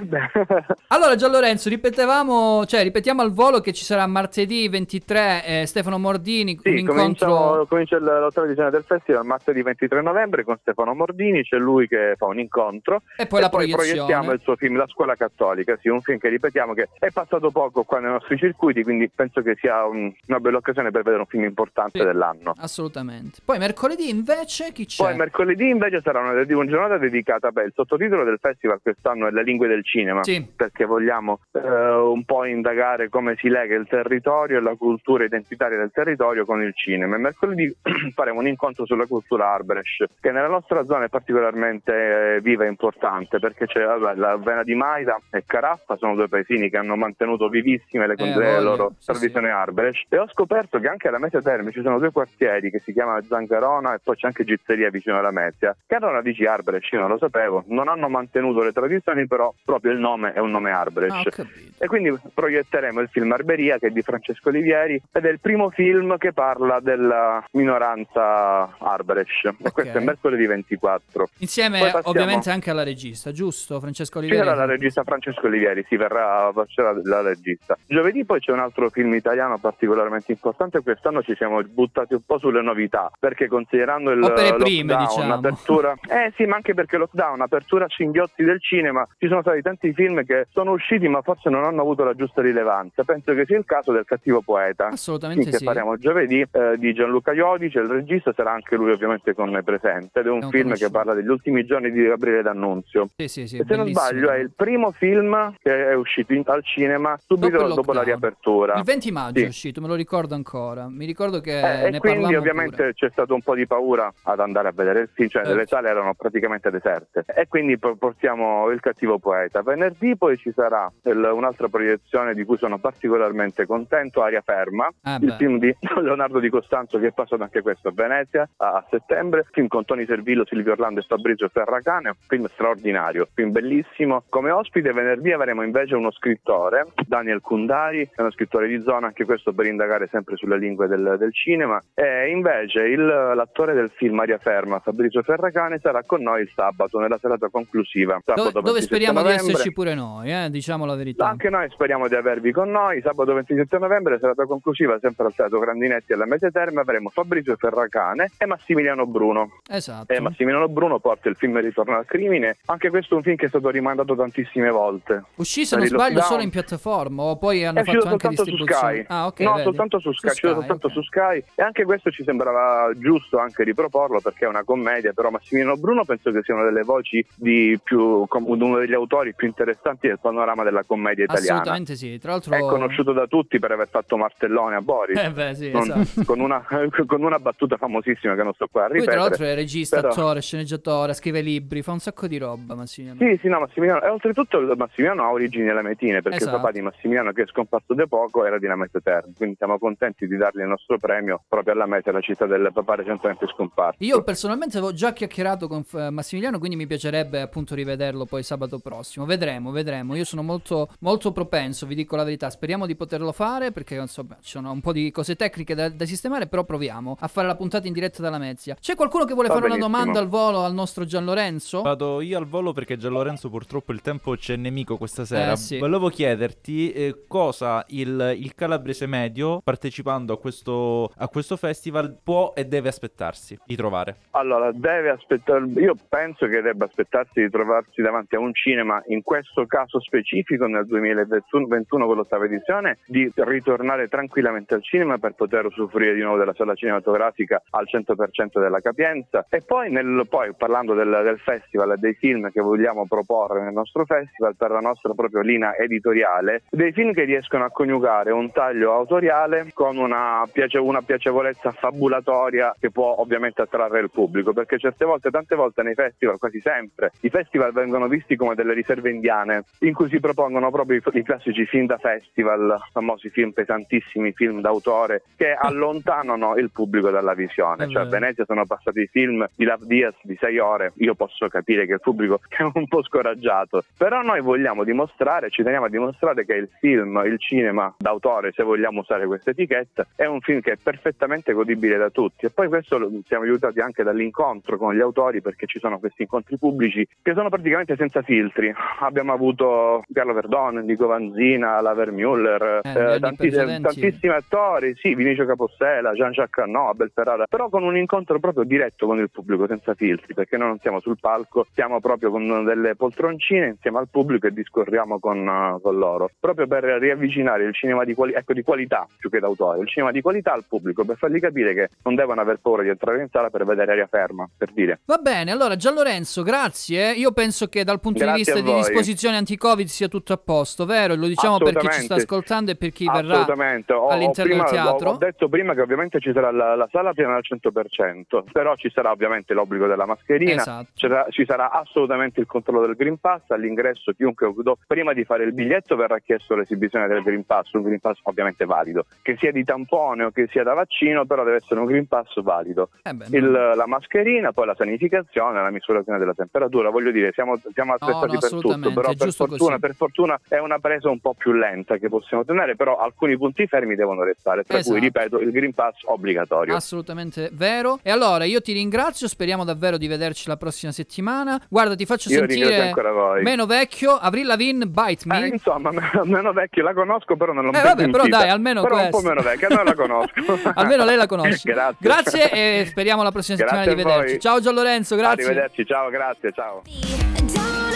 Allora, Gian Lorenzo, ripetevamo, cioè, ripetiamo al volo che ci sarà martedì 23 eh, Stefano Mordini, Sì, incontro... comincia l'ottava edizione del festival martedì 23 novembre con Stefano Mordini, c'è lui che fa un incontro E poi la poi proiezione. proiettiamo il suo film La scuola cattolica, sì, un film che ripetiamo che è passato poco qua nei nostri circuiti, quindi penso che sia un- una bella occasione per vedere un film importante Sì. dell'anno. Assolutamente. Poi mercoledì invece chi c'è? Poi mercoledì invece sarà una, una giornata dedicata, beh, il sottotitolo del festival quest'anno è Le lingue del cinema, Sì. perché vogliamo eh, un po' indagare come si lega il territorio e la cultura identitaria del territorio con il cinema. E mercoledì faremo un incontro sulla cultura Arbresh, che nella nostra zona è particolarmente eh, viva e importante, perché c'è vabbè, la Vena di Maida e Caraffa, sono due paesini che hanno mantenuto vivissime le, Eh, le loro sì, tradizioni Arbresh. E ho scoperto che anche alla Mesia Terme ci sono due quartieri che si chiamano Zangarona e poi c'è anche Gizzeria vicino alla Mesia, che hanno radici Arbresh, io non lo sapevo, non hanno mantenuto le tradizioni, però proprio il nome è un nome Arbresh. Ah. E quindi proietteremo il film Arberia che è di Francesco Olivieri ed è il primo film che parla della minoranza Arbresh. E questo è mercoledì 24. Insieme passiamo- ovviamente anche alla regista, giusto? Francesco Olivieri. sarà la regista Francesco Olivieri, si verrà c'era la regista. Giovedì poi c'è un altro film italiano particolarmente importante, quest'anno ci siamo buttati un po' sulle novità, perché considerando il Opere prime, lockdown, diciamo. apertura... Eh sì, ma anche perché lockdown, apertura a cinghiotti del cinema, ci sono stati tanti film che sono usciti ma forse non hanno avuto la giusta rilevanza. Penso che sia il caso del Cattivo Poeta. Assolutamente film che sì. faremo giovedì eh, di Gianluca Iodice, il regista sarà anche lui ovviamente con noi presente ed è un un film che conosciuto. parla degli ultimi giorni di Gabriele D'Annunzio. Sì, sì, sì, se non bellissimo. sbaglio è il primo film che è uscito in- al cinema subito Dopo dopo, la riapertura. Il 20 maggio Sì. è uscito, me lo ricordo ancora. Mi ricordo che Eh, ne e quindi ovviamente pure. c'è stato un po' di paura ad andare a vedere il film, cioè Certo. le sale erano praticamente deserte e quindi po- portiamo il cattivo poeta. Venerdì poi ci sarà il- un'altra proiezione di cui sono particolarmente contento, Aria Ferma, Ah, il film di Leonardo Di Costanzo che è passato anche questo a Venezia a, settembre, film con Tony Servillo, Silvio Orlando e Fabrizio Ferracane, un film straordinario, film bellissimo. Come ospite venerdì avremo invece uno scrittore, Daniel Kundari, è uno scrittore di zona, anche questo per indagare sempre sulle lingue del, del cinema. E invece il- l'attore del film Aria Ferma, Fabrizio Ferracane, sarà con noi il sabato, nella serata conclusiva. Dove, Sabato dove 27 speriamo di esserci pure noi, eh? diciamo la verità. Anche noi speriamo di avervi con noi sabato sabato 27 novembre, serata conclusiva sempre al Teatro Grandinetti alla Mese Terme, avremo Fabrizio Ferracane e Massimiliano Bruno. Esatto. E Massimiliano Bruno porta il film Ritorno al crimine. Anche questo è un film che è stato rimandato tantissime volte. Uscì se non sbaglio lockdown. solo in piattaforma o poi hanno È fatto anche soltanto su distribuzione. Sky. Ah, ok. no, vedi. soltanto su Sky, uscito Sky, soltanto ok. su Sky. E anche questo ci sembrava giusto anche riproporlo perché è una commedia. Però Massimiliano Bruno penso che sia una delle voci di più, uno degli autori più interessanti del panorama della commedia italiana. Assolutamente sì. Tra l'altro È conosciuto da tutti per aver fatto Martellone a Boris. Eh beh, sì, Non- esatto. con, una, con una battuta famosissima che non sto qua a Lui ripetere. tra l'altro è regista, Però- attore, sceneggiatore, scrive libri, fa un sacco di roba, Massimiliano. Sì, sì, no, Massimiliano. E oltretutto il Massimiliano ha origini lametine, perché Esatto. il papà di Massimiliano, che è scomparso da poco, era di Lamete Terme. Quindi siamo contenti di dargli il nostro premio proprio a Lamete, la città del papà recentemente scomparso. Io personalmente avevo già chiacchierato con eh, Massimiliano, quindi mi piacerebbe appunto rivederlo poi sabato prossimo. Vedremo, vedremo. Io sono molto, molto propenso, vi dico la verità. Speriamo di poterlo fare perché insomma ci sono un po' di cose tecniche da, da sistemare, però proviamo a fare la puntata in diretta dalla Mezzia. C'è qualcuno che vuole Va fare una benissimo. domanda al volo al nostro Gian Lorenzo? Vado io al volo perché Gian Lorenzo purtroppo il tempo c'è nemico questa sera. Eh, sì. Volevo chiederti eh, cosa il, il calabrese medio partecipando a questo, a questo festival può e deve aspettarsi di trovare. Allora, deve aspettare. Io penso che debba aspettarsi di trovarsi davanti a un cinema, in questo caso specifico nel 2021 con l'ottava edizione, di ritornare tranquillamente al cinema per poter usufruire di nuovo della sala cinematografica al 100% della capienza. E poi, nel- poi parlando del, del festival dei film che vogliamo proporre nel nostro festival, per la nostra proprio linea editoriale, dei film che riescono a coniugare un taglio autoriale con una, piace- una piacevolezza fabulatoria che può ovviamente attrarre il pubblico, perché certe volte, tante volte nei festival, quasi sempre, i festival vengono visti come delle riserve indiane in cui si propongono proprio i, i classici film da festival, famosi film pesantissimi, film d'autore, che allontanano il pubblico dalla visione. Cioè a. Venezia sono passati film di Love Diaz di sei ore, io posso capire che il pubblico è un po' scoraggiato, però noi vogliamo dimostrare, ci teniamo a dimostrare che il film, il cinema d'autore, se vogliamo usare questa etichetta, è un film che è perfettamente godibile da tutti e poi questo siamo aiutati anche dall'incontro con gli autori perché ci sono questi incontri pubblici che sono praticamente senza filtri. Abbiamo avuto Carlo Verdon, Nico Vanzina, Laver Müller, Eh, negli anni tanti- tantissimi attori, sì, Vinicio Capostela, Jean-Jacques Arnaud, Abel Ferrara, però con un incontro proprio diretto con il pubblico, senza filtri, perché noi non siamo sul palco, siamo proprio con delle poltroncine insieme al pubblico e discorriamo con, eh, con loro, proprio per riavvicinare il cinema di, quali- ecco, di qualità più che d'autore, il cinema di qualità al pubblico, per fargli capire che non devono aver paura di entrare in sala per vedere aria ferma, per dire. Va bene, allora Gian Lorenzo, grazie. Io penso che dal punto Grazie di vista di disposizione anti-Covid sia tutto a posto, vero? Lo diciamo per chi ci sta ascoltando e per chi verrà Assolutamente, ho, ho all'interno prima- del teatro. Ho, ho detto prima che ovviamente ci sarà la, la sala piena al 100%, però ci sarà ovviamente l'obbligo della mascherina, Esatto. ci, sarà, ci sarà assolutamente il controllo del Green Pass all'ingresso, chiunque prima di fare il biglietto verrà chiesto l'esibizione del Green Pass, un Green Pass ovviamente valido, che sia di tampone o che sia da vaccino, però deve essere un Green Pass valido. Eh beh, Il- la mascherina, poi la sanificazione, la misurazione della temperatura, voglio dire, siamo, siamo attrezzati no, per tutto, però per fortuna, per fortuna è una presa un po' più lenta che possiamo tenere, però alcuni punti fermi devono restare, tra Esatto. cui, ripeto, il Green Pass obbligatorio. Assolutamente vero. E allora io ti ringrazio, speriamo davvero di vederci la prossima settimana. Guarda, ti faccio Io sentire ancora voi. meno vecchio, Avril Lavigne, Bite Me. Eh, insomma, meno vecchio la conosco, però non l'ho Eh, mai vabbè, però sentita. dai, almeno però un questo. po' meno vecchia, non la conosco. Almeno lei la conosce. Grazie. Grazie e speriamo la prossima settimana Grazie di vederci. Ciao Gian Lorenzo, grazie. Arrivederci, ciao, grazie, ciao.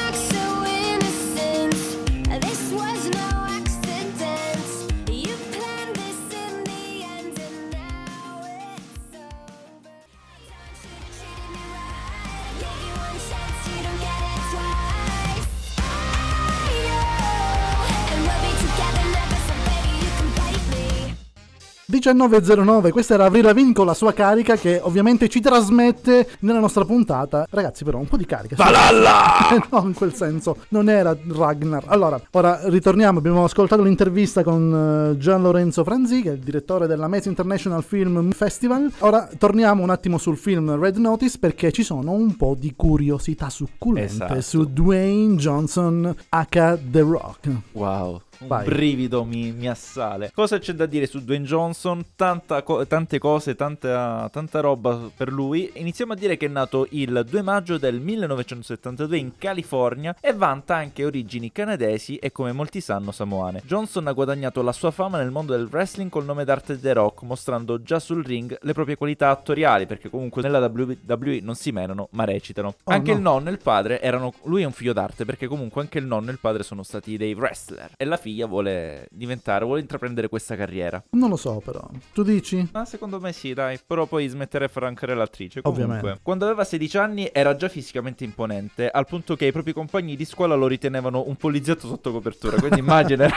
19.09, questa era Avril Lavigne con la sua carica che ovviamente ci trasmette nella nostra puntata. Ragazzi però un po' di carica. Valhalla! no, in quel senso, non era Ragnar. Allora, ora ritorniamo, abbiamo ascoltato l'intervista con eh, Gian Lorenzo Franzi, che è il direttore della Mesa International Film Festival. Ora torniamo un attimo sul film Red Notice perché ci sono un po' di curiosità succulente Esatto. su Dwayne Johnson H. The Rock. Wow. Un Vai. brivido mi, mi assale. Cosa c'è da dire su Dwayne Johnson? Tanta co- tante cose, tanta, tanta roba per lui. Iniziamo a dire che è nato il 2 maggio del 1972 in California e vanta anche origini canadesi e come molti sanno samoane. Johnson ha guadagnato la sua fama nel mondo del wrestling col nome d'arte The Rock, mostrando già sul ring le proprie qualità attoriali, perché comunque nella WWE non si menano ma recitano. Oh, anche no. il nonno e il padre erano. Lui è un figlio d'arte, perché comunque anche il nonno e il padre sono stati dei wrestler. E la figlia vuole diventare, vuole intraprendere questa carriera. Non lo so, però. Tu dici? Ma secondo me sì, dai. Però poi smettere farà anche l'attrice. Comunque, Ovviamente. quando aveva 16 anni era già fisicamente imponente, al punto che i propri compagni di scuola lo ritenevano un poliziotto sotto copertura. Quindi immagina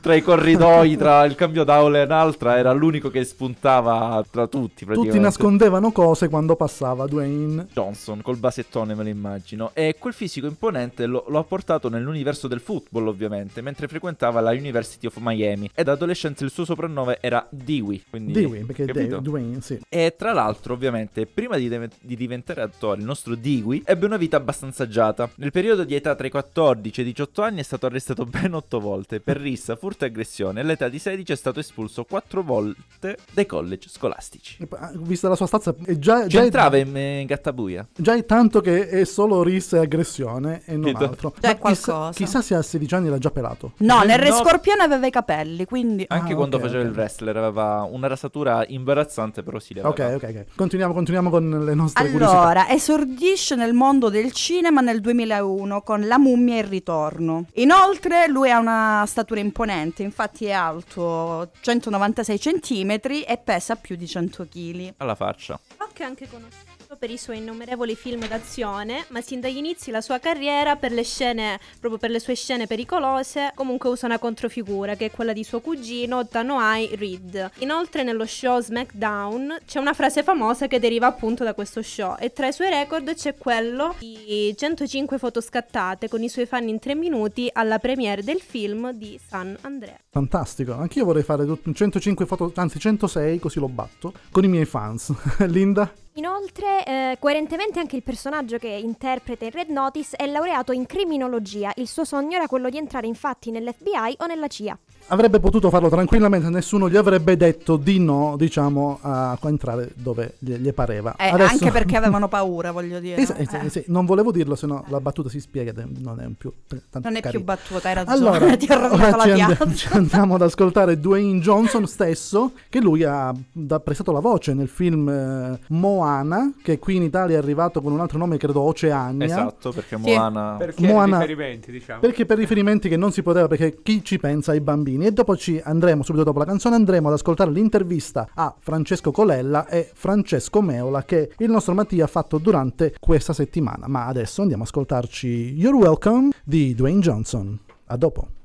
tra i corridoi, tra il cambio d'aula e un'altra, era l'unico che spuntava tra tutti. Tutti nascondevano cose quando passava Dwayne. Johnson col basettone me lo immagino e quel fisico imponente lo, lo ha portato nell'universo del football ovviamente mentre frequentava la University of Miami e da adolescente il suo soprannome era Dewey quindi Dewey, perché? Dave- Dwayne, sì. e tra l'altro ovviamente prima di, diven- di diventare attore il nostro Dewey ebbe una vita abbastanza agiata nel periodo di età tra i 14 e i 18 anni è stato arrestato ben 8 volte per rissa, furto e aggressione all'età di 16 è stato espulso 4 volte dai college scolastici Vista la sua stazza, è già, già, c'entrava è, in, in Gattabuia già è tanto che è solo rissa e aggressione e non Vedo. altro. C'è Ma chissà, qualcosa. chissà se a 16 anni era già pelato. No, nel Re No. Scorpione aveva i capelli, quindi... Anche Ah, quando ok, faceva ok. il wrestler aveva una rasatura imbarazzante, però si Ok, levava. ok, ok. Continuiamo, continuiamo con le nostre curiosità. Allora, esordisce nel mondo del cinema nel 2001 con La mummia e il ritorno. Inoltre, lui ha una statura imponente, infatti è alto 196 cm e pesa più di 100 kg. Alla faccia. È anche conosciuto per i suoi innumerevoli film d'azione, ma sin dagli inizi la sua carriera per le scene, proprio per le sue scene pericolose, comunque usa una controfigura che è quella di suo cugino Tanoai Reed. Inoltre nello show SmackDown c'è una frase famosa che deriva appunto da questo show e tra i suoi record c'è quello di 105 foto scattate con i suoi fan in 3 minuti alla premiere del film di San Andrea. Fantastico. Anch'io vorrei fare tut- 105 foto, anzi 106, così lo batto, con i miei fans. Linda? Inoltre, eh, coerentemente anche il personaggio che interpreta in Red Notice è laureato in criminologia. Il suo sogno era quello di entrare infatti nell'FBI o nella CIA. Avrebbe potuto farlo tranquillamente, nessuno gli avrebbe detto di no, diciamo, a entrare dove gli, gli pareva. Eh, Adesso- Anche perché avevano paura, voglio dire. Eh, sì, no? eh, sì, Eh. sì, non volevo dirlo, se no la battuta si spiega, è- non è più tanto Non è più carina. battuta, hai ragione. Allora, ti ho rovinato la ci, and- piazza. ci andiamo ad ascoltare Dwayne Johnson stesso, che lui ha, ha prestato la voce nel film eh, Moana, che qui in Italia è arrivato con un altro nome, credo Oceania. Esatto, perché Sì. Moana... Perché Moana- riferimenti, diciamo. Perché per riferimenti che non si poteva, perché chi ci pensa ai bambini. E dopo ci andremo, subito dopo la canzone, andremo ad ascoltare l'intervista a Francesco Colella e Francesco Meola che il nostro Mattia ha fatto durante questa settimana. Ma adesso andiamo ad ascoltarci You're Welcome di Dwayne Johnson. A dopo.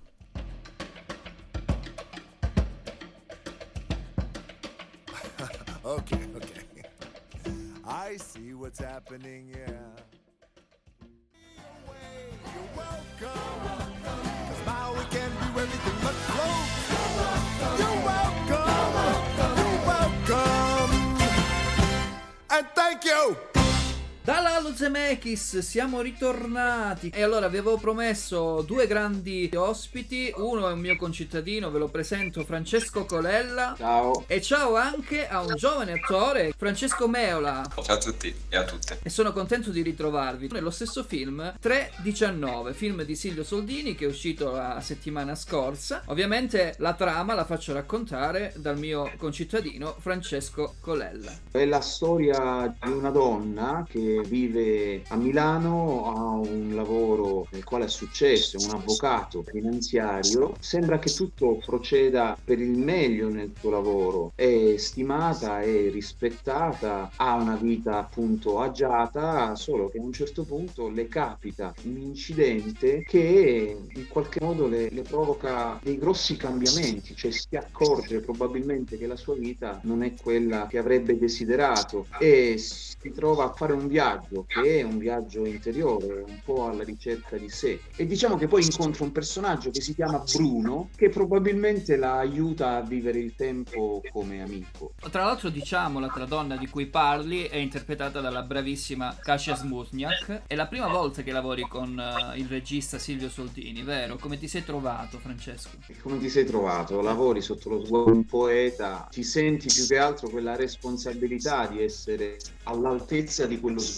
okay, okay. I see what's happening, yeah. You're welcome. And Dalla Lalo Zemeckis siamo ritornati e allora vi avevo promesso due grandi ospiti, uno è un mio concittadino, ve lo presento, Francesco Colella. Ciao. E ciao anche a un giovane attore, Francesco Meola. Ciao a tutti e a tutte. E sono contento di ritrovarvi nello stesso film 319, film di Silvio Soldini che è uscito la settimana scorsa. Ovviamente la trama la faccio raccontare dal mio concittadino Francesco Colella. È la storia di una donna che vive a Milano, ha un lavoro nel quale è successo, è un avvocato finanziario. Sembra che tutto proceda per il meglio nel suo lavoro. È stimata, è rispettata, ha una vita appunto agiata, solo che a un certo punto le capita un incidente che in qualche modo le, le provoca dei grossi cambiamenti, cioè si accorge probabilmente che la sua vita non è quella che avrebbe desiderato e si trova a fare un viaggio viaggio, che è un viaggio interiore, un po' alla ricerca di sé. E diciamo che poi incontra un personaggio che si chiama Bruno, che probabilmente la aiuta a vivere il tempo come amico. Tra l'altro diciamola, la donna di cui parli è interpretata dalla bravissima Kasia Smutniak. È la prima volta che lavori con eh, il regista Silvio Soldini, vero? Come ti sei trovato, Francesco? Come ti sei trovato? Lavori sotto lo sguardo di un poeta, ti senti più che altro quella responsabilità di essere all'altezza di quello sguardo,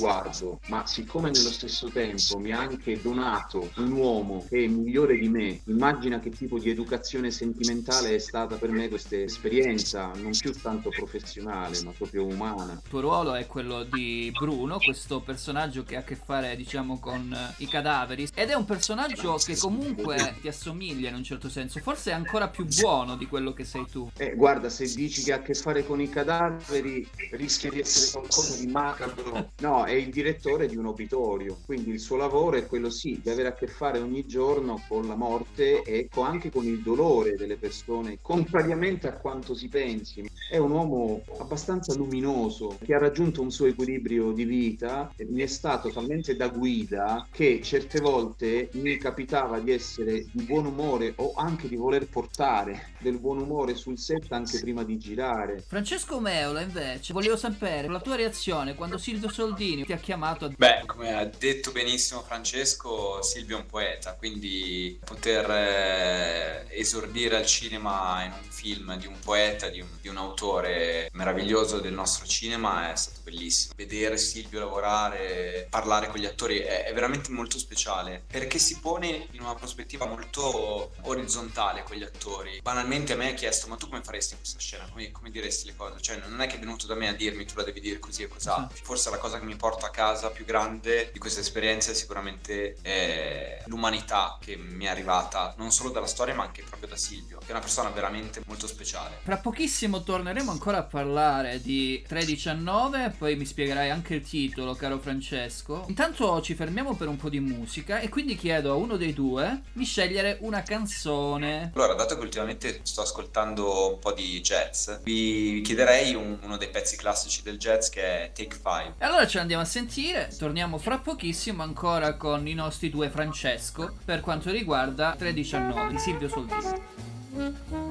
ma siccome nello stesso tempo mi ha anche donato un uomo che è migliore di me, immagina che tipo di educazione sentimentale è stata per me questa esperienza, non più tanto professionale, ma proprio umana. Il tuo ruolo è quello di Bruno, questo personaggio che ha a che fare, diciamo, con eh, i cadaveri. Ed è un personaggio che comunque ti assomiglia in un certo senso. Forse è ancora più buono di quello che sei tu. Eh, guarda, se dici che ha a che fare con i cadaveri, rischia di essere qualcosa di macabro. No, è il direttore di un obitorio, quindi il suo lavoro è quello sì, di avere a che fare ogni giorno con la morte e anche con il dolore delle persone, contrariamente a quanto si pensi. È un uomo abbastanza luminoso, che ha raggiunto un suo equilibrio di vita, mi è stato talmente da guida che certe volte mi capitava di essere di buon umore o anche di voler portare del buon umore sul set anche prima di girare. Francesco Meola, invece, volevo sapere la tua reazione quando Silvio Soldini ti ha chiamato a... Beh, come ha detto benissimo Francesco, Silvio è un poeta, quindi poter eh, esordire al cinema in un film di un poeta, di un, di un autore meraviglioso del nostro cinema è stato bellissimo. Vedere Silvio lavorare, parlare con gli attori è, è veramente molto speciale perché si pone in una prospettiva molto orizzontale con gli attori. Banalmente a me ha chiesto, ma tu come faresti questa scena? Come, come diresti le cose? Cioè non è che è venuto da me a dirmi tu la devi dire così e cos'ha. Forse la cosa che mi porto a casa più grande di questa esperienza è sicuramente eh, l'umanità che mi è arrivata non solo dalla storia ma anche proprio da Silvio, che è una persona veramente molto speciale. Fra pochissimo torneremo ancora a parlare di 319, poi mi spiegherai anche il titolo, caro Francesco. Intanto ci fermiamo per un po' di musica e quindi chiedo a uno dei due di scegliere una canzone. Allora, dato che ultimamente sto ascoltando un po' di jazz, vi chiederei un- uno dei pezzi classici del jazz che è Take Five. E allora ce l'andiamo a sentire, torniamo fra pochissimo ancora con i nostri due Francesco per quanto riguarda 319 di Silvio Soldini.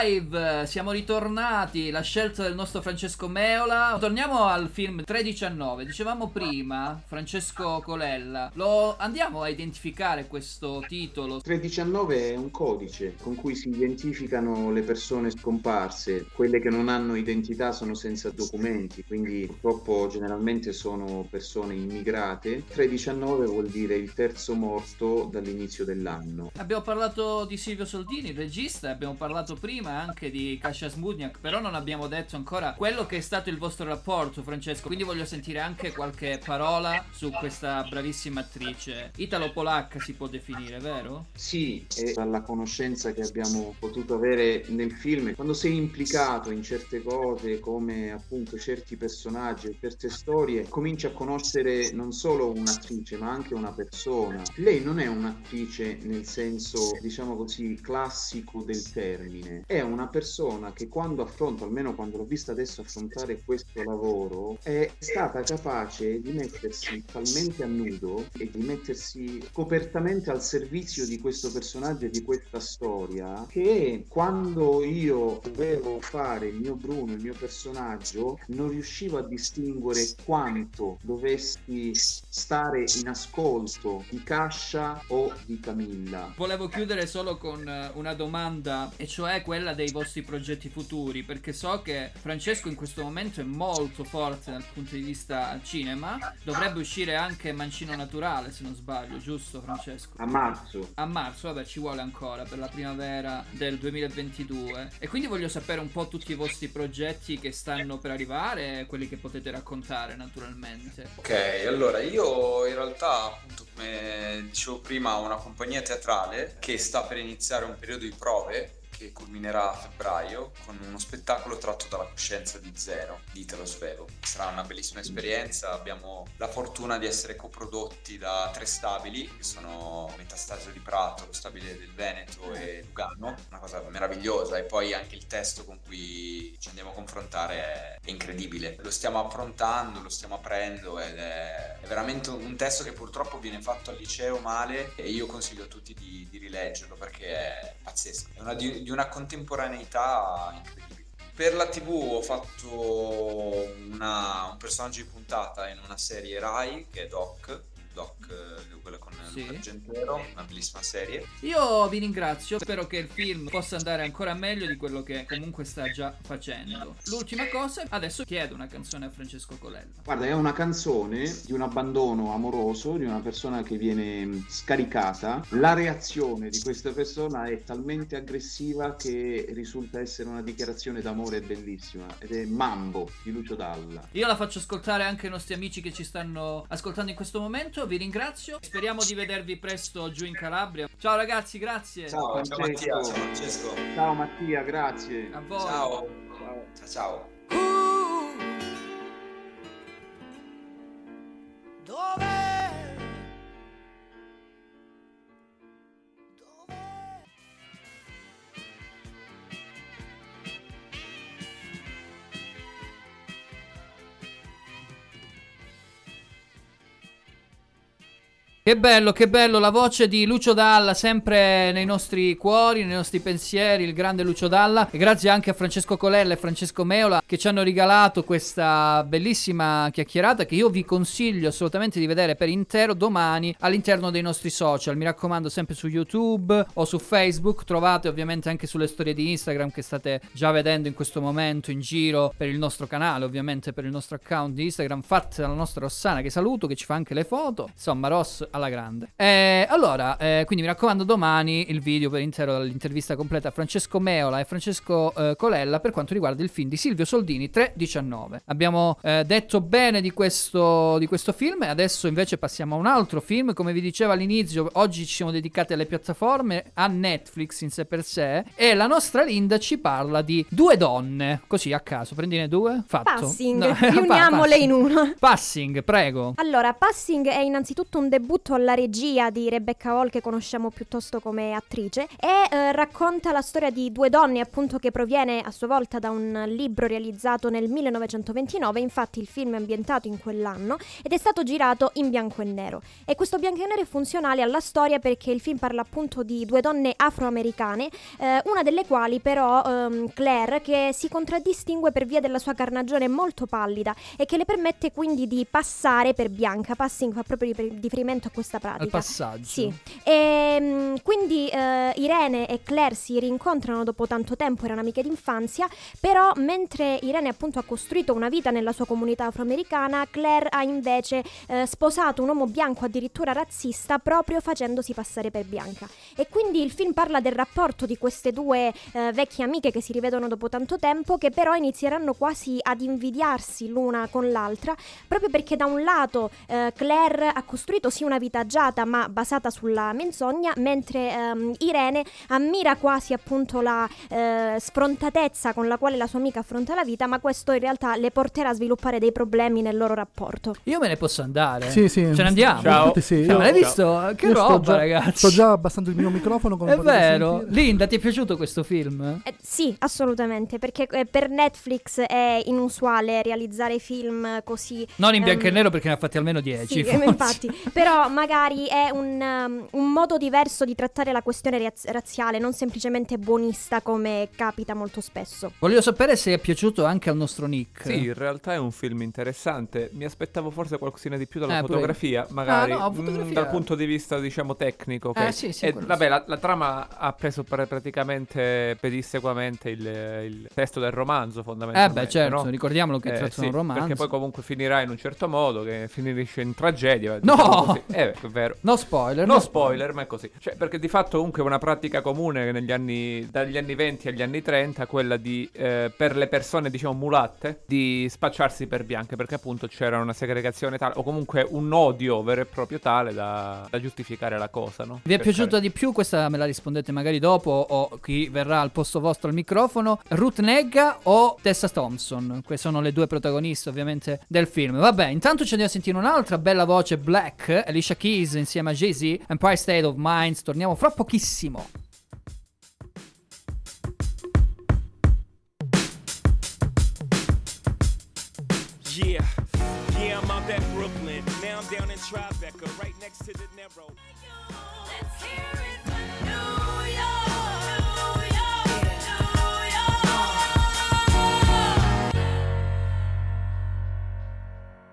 5, siamo ritornati, la scelta del nostro Francesco Meola. Torniamo al film 319. Dicevamo prima, Francesco Colella, lo andiamo a identificare questo titolo. 319 è un codice con cui si identificano le persone scomparse, quelle che non hanno identità sono senza documenti, quindi purtroppo generalmente sono persone immigrate. 319 vuol dire il terzo morto dall'inizio dell'anno. Abbiamo parlato di Silvio Soldini, il regista, abbiamo parlato prima anche di Kasia Smudniak, però non abbiamo detto ancora quello che è stato il vostro rapporto, Francesco. Quindi voglio sentire anche qualche parola su questa bravissima attrice. Italo-polacca si può definire, vero? Sì, e dalla conoscenza che abbiamo potuto avere nel film, quando sei implicato in certe cose come appunto certi personaggi e certe storie, cominci a conoscere non solo un'attrice ma anche una persona. Lei non è un'attrice nel senso, diciamo così, classico del termine, è una persona che quando affronto, almeno quando l'ho vista adesso affrontare questo lavoro, è stata capace di mettersi talmente a nudo e di mettersi copertamente al servizio di questo personaggio e di questa storia che quando io dovevo fare il mio Bruno, il mio personaggio, non riuscivo a distinguere quanto dovessi stare in ascolto di Cascia o di Camilla. Volevo chiudere solo con eh, una domanda, e cioè quella dei vostri progetti futuri, perché so che Francesco in questo momento è molto forte dal punto di vista cinema. Dovrebbe uscire anche Mancino Naturale, se non sbaglio, giusto Francesco? A marzo. A marzo, vabbè, ci vuole ancora per la primavera del 2022. E quindi voglio sapere un po' tutti i vostri progetti che stanno per arrivare, quelli che potete raccontare naturalmente. Ok, allora io in realtà appunto come dicevo prima, una compagnia teatrale che sta per iniziare un periodo di prove che culminerà a febbraio con uno spettacolo tratto dalla coscienza di Zero di Italo Svevo. Sarà una bellissima esperienza, abbiamo la fortuna di essere coprodotti da tre stabili che sono Metastasio di Prato, lo stabile del Veneto e Lugano, una cosa meravigliosa e poi anche il testo con cui ci andiamo a confrontare è, è incredibile. Lo stiamo affrontando, lo stiamo aprendo ed è, è veramente un testo che purtroppo viene fatto al liceo male e io consiglio a tutti di, di rileggerlo perché è pazzesco, è una, di, di una contemporaneità incredibile. Per la TV ho fatto una- un personaggio di puntata in una serie Rai che è Doc, Doc, eh, quella Sì. Argentero, una bellissima serie. Io vi ringrazio, spero che il film possa andare ancora meglio di quello che comunque sta già facendo. L'ultima cosa, adesso chiedo una canzone a Francesco Colella. Guarda, è una canzone di un abbandono amoroso, di una persona che viene mh, scaricata. La reazione di questa persona è talmente aggressiva che risulta essere una dichiarazione d'amore bellissima ed è Mambo di Lucio Dalla. Io la faccio ascoltare anche ai nostri amici che ci stanno ascoltando in questo momento. Vi ringrazio. Speriamo di vedervi presto giù in Calabria. Ciao ragazzi, grazie. Ciao, ciao Mattia, ciao Francesco. Ciao Mattia, grazie. A voi. Ciao. Ciao. ciao. Dove? Che bello, che bello, la voce di Lucio Dalla sempre nei nostri cuori, nei nostri pensieri, il grande Lucio Dalla. E grazie anche a Francesco Colella e Francesco Meola che ci hanno regalato questa bellissima chiacchierata che io vi consiglio assolutamente di vedere per intero domani all'interno dei nostri social. Mi raccomando sempre su YouTube o su Facebook, trovate ovviamente anche sulle storie di Instagram che state già vedendo in questo momento in giro per il nostro canale, ovviamente per il nostro account di Instagram, fatte dalla nostra Rossana che saluto, che ci fa anche le foto. Insomma, Ross alla grande. Eh, allora, eh, quindi mi raccomando domani il video per intero dell'intervista completa a Francesco Meola e Francesco eh, Colella per quanto riguarda il film di Silvio Soldini 319. Abbiamo eh, detto bene di questo, di questo film adesso invece passiamo a un altro film. Come vi dicevo all'inizio, oggi ci siamo dedicati alle piattaforme, a Netflix in sé per sé e la nostra Linda ci parla di due donne, così a caso, prendine due? Fatto. Passing, No, riuniamole Passing. in uno. Passing, prego. Allora, Passing è innanzitutto un debutto alla regia di Rebecca Hall che conosciamo piuttosto come attrice e eh, racconta la storia di due donne appunto che proviene a sua volta da un libro realizzato nel 1929, infatti il film è ambientato in quell'anno ed è stato girato in bianco e nero. E questo bianco e nero è funzionale alla storia perché il film parla appunto di due donne afroamericane, eh, una delle quali però ehm, Claire che si contraddistingue per via della sua carnagione molto pallida e che le permette quindi di passare per bianca. Passing fa proprio rifer- riferimento a questa pratica. Al passaggio. Sì. E, mm, quindi eh, Irene e Claire si rincontrano dopo tanto tempo, erano amiche d'infanzia, però mentre Irene appunto ha costruito una vita nella sua comunità afroamericana, Claire ha invece eh, sposato un uomo bianco addirittura razzista proprio facendosi passare per bianca. E quindi il film parla del rapporto di queste due eh, vecchie amiche che si rivedono dopo tanto tempo, che però inizieranno quasi ad invidiarsi l'una con l'altra, proprio perché da un lato eh, Claire ha costruito sì una vita agiata ma basata sulla menzogna, mentre ehm, Irene ammira quasi appunto la eh, sfrontatezza con la quale la sua amica affronta la vita, ma questo in realtà le porterà a sviluppare dei problemi nel loro rapporto. Io me ne posso andare. Sì, sì. Ce ne andiamo. Infatti sì, Cioè, l'hai visto? Che Io sto roba, già- ragazzi. Sto già abbassando il mio microfono come È vero. sentire. Linda, ti è piaciuto questo film? Eh, sì, assolutamente, perché eh, per Netflix è inusuale realizzare film così. Non in bianco ehm, e nero perché ne ha fatti almeno 10. Sì, infatti, però magari è un, um, un modo diverso di trattare la questione raz- razziale, non semplicemente buonista come capita molto spesso. Voglio sapere se è piaciuto anche al nostro Nick. Sì, in realtà è un film interessante. Mi aspettavo forse qualcosina di più dalla Eh, pure fotografia, io. magari Ah, no, mm, fotografia- dal punto di vista, diciamo, tecnico. ok? Eh, sì, sì, E, vabbè, la, la trama ha preso pra- praticamente pedissequamente il, il testo del romanzo, fondamentalmente. Eh beh, certo, no? ricordiamolo che è Eh, tratto da sì, un romanzo. Perché poi comunque finirà in un certo modo, che finisce in tragedia. No! diciamo. Eh, è vero. No spoiler. No spoiler, ma è così. Cioè, perché di fatto comunque è una pratica comune negli anni, dagli anni 20 agli anni 30, quella di, eh, per le persone, diciamo, mulatte, di spacciarsi per bianche, perché appunto c'era una segregazione tale, o comunque un odio vero e proprio tale da, da giustificare la cosa, no? Vi è Cercare- piaciuta di più? Questa me la rispondete magari dopo o chi verrà al posto vostro al microfono. Ruth Negga o Tessa Thompson? Queste sono le due protagoniste ovviamente del film. Vabbè, intanto ci andiamo a sentire un'altra bella voce black, Alicia Keys insieme a Jay-Z, Empire State of Mind. Torniamo fra pochissimo. Yeah, yeah, I'm out at Brooklyn. Now I'm down in Tribeca, right next to the Narrow. Let's hear it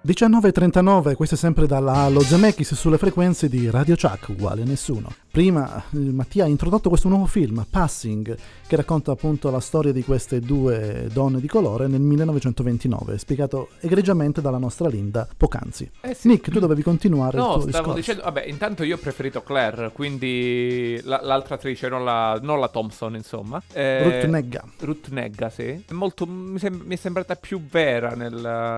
19.39, questo è sempre dalla Lo Zemeckis sulle frequenze di Radio Chuck, uguale a nessuno. Prima eh, Mattia ha introdotto questo nuovo film, Passing, che racconta appunto la storia di queste due donne di colore nel 1929, spiegato egregiamente dalla nostra Linda poc'anzi. Eh sì. Nick, tu dovevi continuare No, stavo discorso. dicendo, vabbè, intanto io ho preferito Claire, quindi la- l'altra attrice, non la, non la Thompson, insomma. Eh, Ruth Negga. Ruth Negga, sì. È molto, mi, sem- mi è sembrata più vera nel,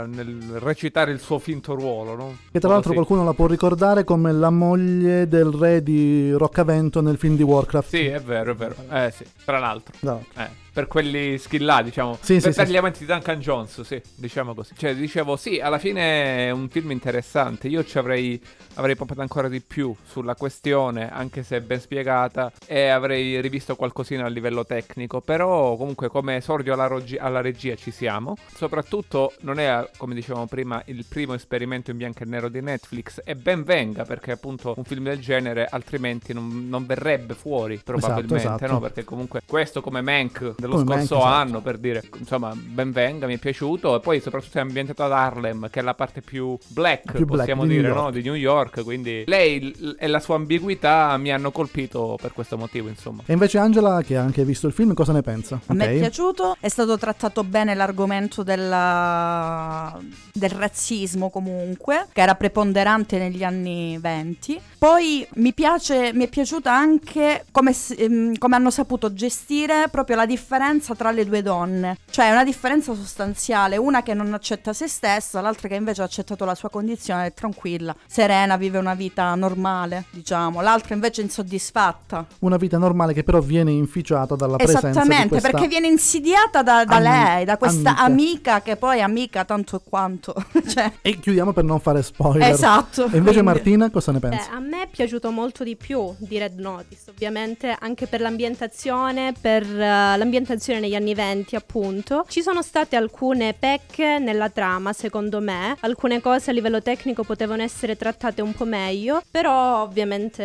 nel recitare il suo finto ruolo, no? Che tra l'altro Sì. qualcuno la può ricordare come la moglie del re di Roccavento nel film di Warcraft. Sì, è vero, è vero. Eh sì, tra l'altro. No. Eh, per quelli skillati, diciamo. Sì, per, sì, per sì, gli amanti di Duncan Jones, sì, diciamo così. Cioè, dicevo, sì, alla fine è un film interessante. Io ci avrei, avrei parlato ancora di più sulla questione, anche se ben spiegata, e avrei rivisto qualcosina a livello tecnico. Però, comunque, come esordio alla, rogi- alla regia ci siamo. Soprattutto, non è, come dicevamo prima, il primo esperimento in bianco e nero di Netflix. E ben venga, perché appunto un film del genere altrimenti non, non verrebbe fuori, probabilmente, esatto. no? Perché comunque questo come Mank dello Come scorso esatto. anno, per dire, insomma, ben venga, mi è piaciuto. E poi soprattutto è ambientato ad Harlem, che è la parte più black, Più black possiamo di New dire, no? Di New York. Quindi lei e la sua ambiguità mi hanno colpito per questo motivo, insomma. E invece Angela, che ha anche visto il film, cosa ne pensa? A me Ok? è piaciuto, è stato trattato bene l'argomento della- del razzismo comunque, che era preponderante negli anni 20. Poi mi piace, mi è piaciuta anche come, ehm, come hanno saputo gestire proprio la differenza tra le due donne. Cioè una differenza sostanziale, una che non accetta se stessa, l'altra che invece ha accettato la sua condizione, è tranquilla, serena, vive una vita normale, diciamo. L'altra invece è insoddisfatta. Una vita normale che però viene inficiata dalla presenza di Esattamente, perché viene insidiata da, da Ami- lei, da questa amica. amica. che poi è amica tanto e quanto. cioè, E chiudiamo per non fare spoiler. Esatto. E invece Quindi- Martina cosa ne Beh, pensi? a me è piaciuto molto di più di Red Notice, ovviamente anche per l'ambientazione, per eh, l'ambientazione negli anni 20 appunto. Ci sono state alcune pecche nella trama, secondo me, alcune cose a livello tecnico potevano essere trattate un po' meglio, però ovviamente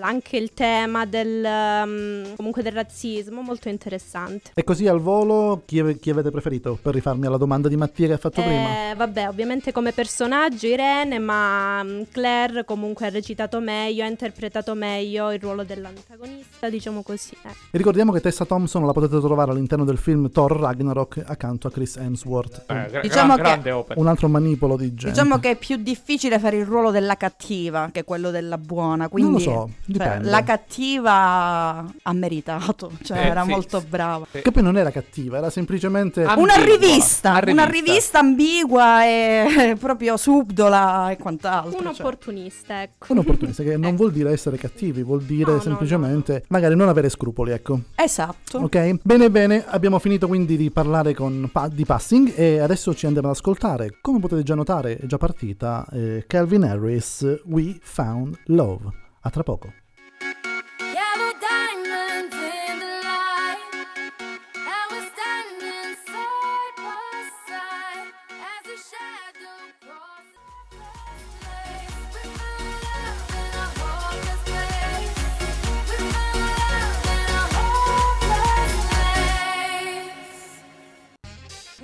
anche il tema del, ehm, comunque del razzismo molto interessante. E così al volo chi, chi avete preferito? Per rifarmi alla domanda di Mattia che ha fatto prima. Eh, vabbè, ovviamente come personaggio Irene, ma mm, Claire comunque ha recitato meglio, ha interpretato meglio il ruolo dell'antagonista, diciamo così. eh. E ricordiamo che Tessa Thompson la potete trovare all'interno del film Thor Ragnarok accanto a Chris Hemsworth. Eh, gra- Diciamo gran- che- grande opera. Un altro manipolo di gente. diciamo che è più difficile fare il ruolo della cattiva che quello della buona. Quindi, so, cioè, dipende. la cattiva ha meritato, cioè Eh, era sì, molto sì. brava. Che poi non era cattiva, era semplicemente... Una rivista, Una una rivista ambigua e proprio subdola e quant'altro. Un cioè. opportunista, ecco. Un opportunista che non vuol dire essere cattivi, vuol dire semplicemente magari non avere scrupoli, ecco. Esatto. Ok, bene bene, abbiamo finito quindi di parlare con di Passing e adesso ci andiamo ad ascoltare, come potete già notare è già partita, eh, Calvin Harris, We Found Love. A tra poco.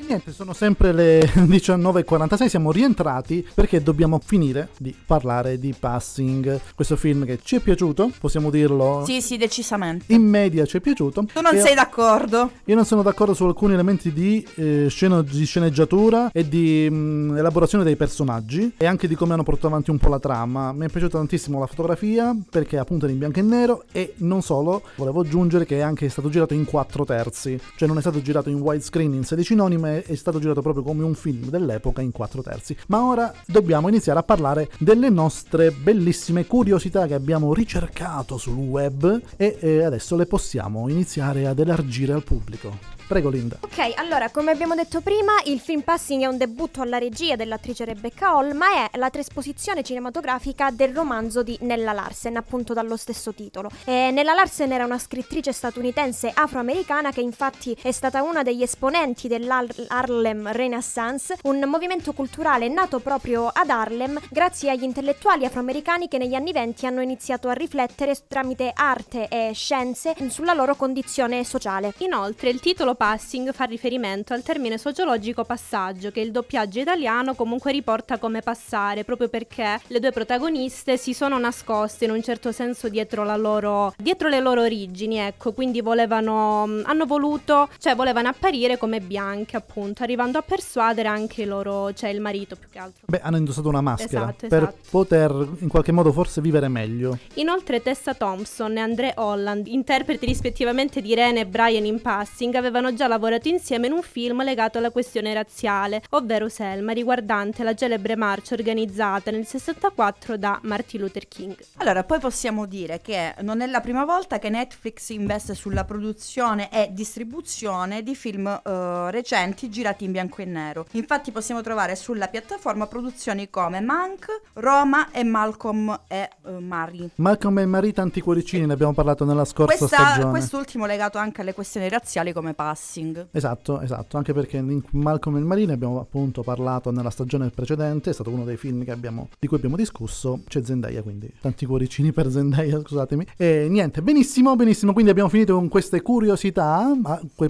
Niente, sono sempre le 19.46, siamo rientrati perché dobbiamo finire di parlare di Passing, questo film che ci è piaciuto, possiamo dirlo? Sì, sì, decisamente. In media ci è piaciuto. Tu non E- sei d'accordo? Io non sono d'accordo su alcuni elementi di, eh, sceno- di sceneggiatura e di mh, elaborazione dei personaggi e anche di come hanno portato avanti un po' la trama. Mi è piaciuta tantissimo la fotografia perché appunto è in bianco e nero e non solo, volevo aggiungere che è anche stato girato in 4 terzi, cioè non è stato girato in widescreen in 16 noni ma è, stato girato proprio come un film dell'epoca in 4 terzi. Ma ora dobbiamo iniziare a parlare delle nostre bellissime curiosità che abbiamo ricercato sul web e eh, adesso le possiamo iniziare ad elargire al pubblico. Prego Linda. Ok, allora, come abbiamo detto prima, il film Passing è un debutto alla regia dell'attrice Rebecca Hall, ma è la trasposizione cinematografica del romanzo di Nella Larsen, appunto dallo stesso titolo. E Nella Larsen era una scrittrice statunitense afroamericana che infatti è stata una degli esponenti dell'Harlem Renaissance, un movimento culturale nato proprio ad Harlem grazie agli intellettuali afroamericani che negli anni venti hanno iniziato a riflettere tramite arte e scienze sulla loro condizione sociale. Inoltre il titolo passing fa riferimento al termine sociologico passaggio che il doppiaggio italiano comunque riporta come passare, proprio perché le due protagoniste si sono nascoste in un certo senso dietro, la loro, dietro le loro origini, ecco, quindi volevano, hanno voluto, cioè volevano apparire come bianche appunto, arrivando a persuadere anche loro, cioè il marito più che altro. Beh, hanno indossato una maschera Esatto, per esatto. poter in qualche modo forse vivere meglio. Inoltre Tessa Thompson e Andre Holland, interpreti rispettivamente di Irene e Brian in Passing, avevano già lavorato insieme in un film legato alla questione razziale, ovvero Selma, riguardante la celebre marcia organizzata nel 64 da Martin Luther King. Allora, poi possiamo dire che non è la prima volta che Netflix investe sulla produzione e distribuzione di film eh, recenti girati in bianco e nero. Infatti possiamo trovare sulla piattaforma produzioni come Mank, Roma e Malcolm e eh, Mari. Malcolm e Marie tanti cuoricini, ne abbiamo parlato nella scorsa Questa- stagione. quest'ultimo legato anche alle questioni razziali come Passing. Esatto, esatto, anche perché in Malcolm e Marie ne abbiamo appunto parlato nella stagione precedente, è stato uno dei film abbiamo- di cui abbiamo discusso, c'è Zendaya quindi, tanti cuoricini per Zendaya, scusatemi. E niente, benissimo, benissimo, quindi abbiamo finito con queste curiosità,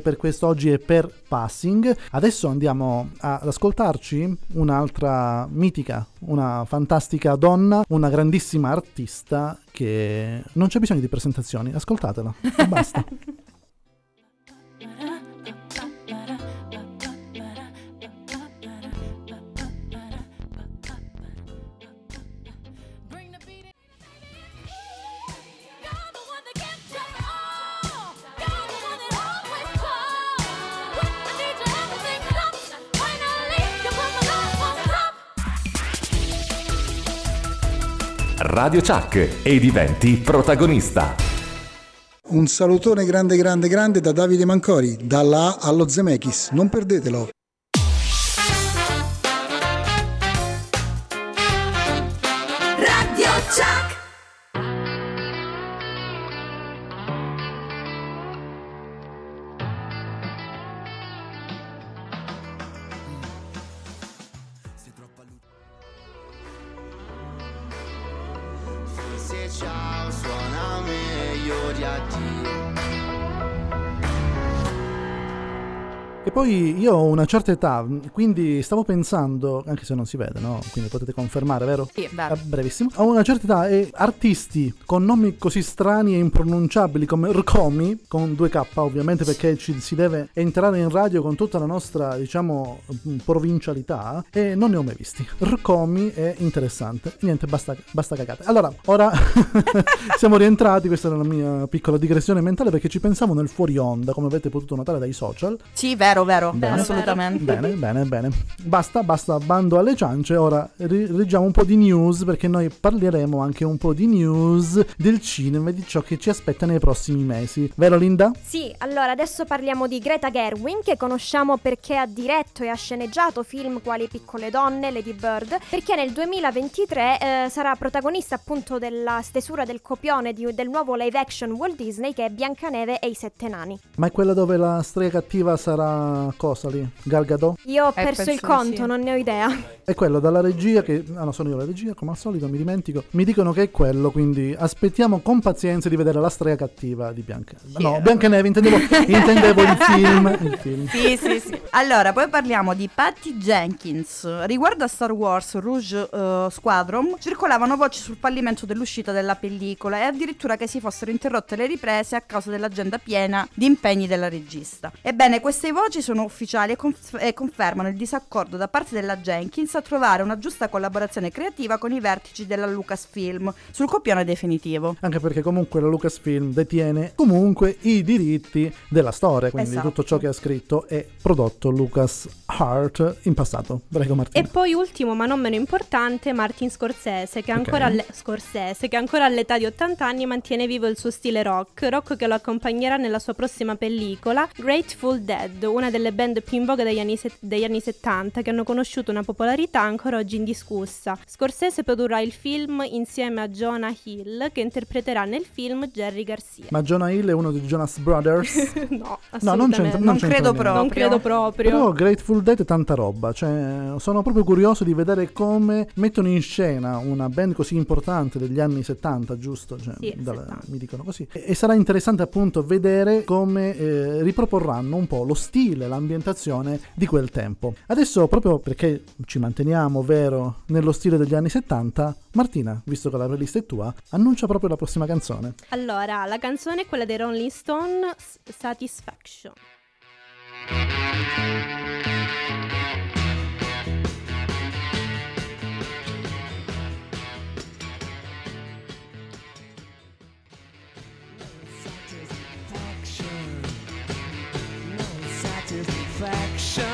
per quest'oggi è per Passing. Adesso andiamo ad ascoltarci un'altra mitica, una fantastica donna, una grandissima artista che non c'è bisogno di presentazioni, ascoltatela, e basta. Radio Chuck e diventi protagonista. Un salutone grande grande grande da Davide Mancori, dalla A allo Zemeckis, non perdetelo. Poi io ho una certa età, quindi stavo pensando, anche se non si vede, no? Quindi potete confermare, vero? Sì, vero. Ah, brevissimo. Ho una certa età e artisti con nomi così strani e impronunciabili come Rkomi, con 2K ovviamente perché ci si deve entrare in radio con tutta la nostra, diciamo, provincialità e non ne ho mai visti. Rkomi è interessante. Niente, basta, basta cagate. Allora, ora siamo rientrati, questa era la mia piccola digressione mentale perché ci pensavo nel fuori onda, come avete potuto notare dai social. Sì, vero, vero, Bene. assolutamente. Bene, bene, bene. Basta, basta, bando alle ciance. Ora ri- leggiamo un po' di news perché noi parleremo anche un po' di news del cinema e di ciò che ci aspetta nei prossimi mesi. Vero Linda? Sì, allora adesso parliamo di Greta Gerwin che conosciamo perché ha diretto e ha sceneggiato film quali Piccole donne, Lady Bird, perché nel 2023 eh, sarà protagonista appunto della stesura del copione di- del nuovo live action Walt Disney che è Biancaneve e i Sette Nani. Ma è quella dove la strega cattiva sarà la cosa lì, Gal Gadot. Io ho Eh, perso il penso di conto, sì. non ne ho idea. È quello dalla regia che... Ah no, sono io la regia, come al solito, mi dimentico. Mi dicono che è quello, quindi aspettiamo con pazienza di vedere la strega cattiva di Bianca. No, Biancaneve, intendevo, intendevo il film. Il film. Sì, sì, sì. Allora, poi parliamo di Patty Jenkins. Riguardo a Star Wars Rouge eh, Squadron, circolavano voci sul fallimento dell'uscita della pellicola e addirittura che si fossero interrotte le riprese a causa dell'agenda piena di impegni della regista. Ebbene, queste voci sono ufficiali e, conf- e confermano il disaccordo da parte della Jenkins a trovare una giusta collaborazione creativa con i vertici della Lucasfilm sul copione definitivo. Anche perché comunque la Lucasfilm detiene comunque i diritti della storia, quindi Esatto. tutto ciò che ha scritto è prodotto Lucas Hart in passato. Prego Martina. E poi ultimo ma non meno importante Martin Scorsese che, Ok. ancora alle- Scorsese, che ancora all'età di 80 anni mantiene vivo il suo stile rock, rock che lo accompagnerà nella sua prossima pellicola Grateful Dead, una delle band più in voga degli anni, set- degli anni 70 che hanno conosciuto una popolarità ancora oggi indiscussa. Scorsese produrrà il film insieme a Jonah Hill che interpreterà nel film Jerry Garcia. Ma Jonah Hill è uno dei Jonas Brothers? no, No, non c'entra, assolutamente. non c'entra niente. Non credo proprio. Però Grateful Dead è tanta roba, cioè sono proprio curioso di vedere come mettono in scena una band così importante degli anni 70, giusto? Cioè, Sì, dalla- 70. mi dicono così. E, e sarà interessante appunto vedere come eh, riproporranno un po' lo stile, l'ambientazione di quel tempo. Adesso proprio perché ci manteniamo, vero, nello stile degli anni 70, Martina, visto che la playlist è tua, annuncia proprio la prossima canzone. Allora, la canzone è quella dei Rolling Stone, Satisfaction. Satisfaction.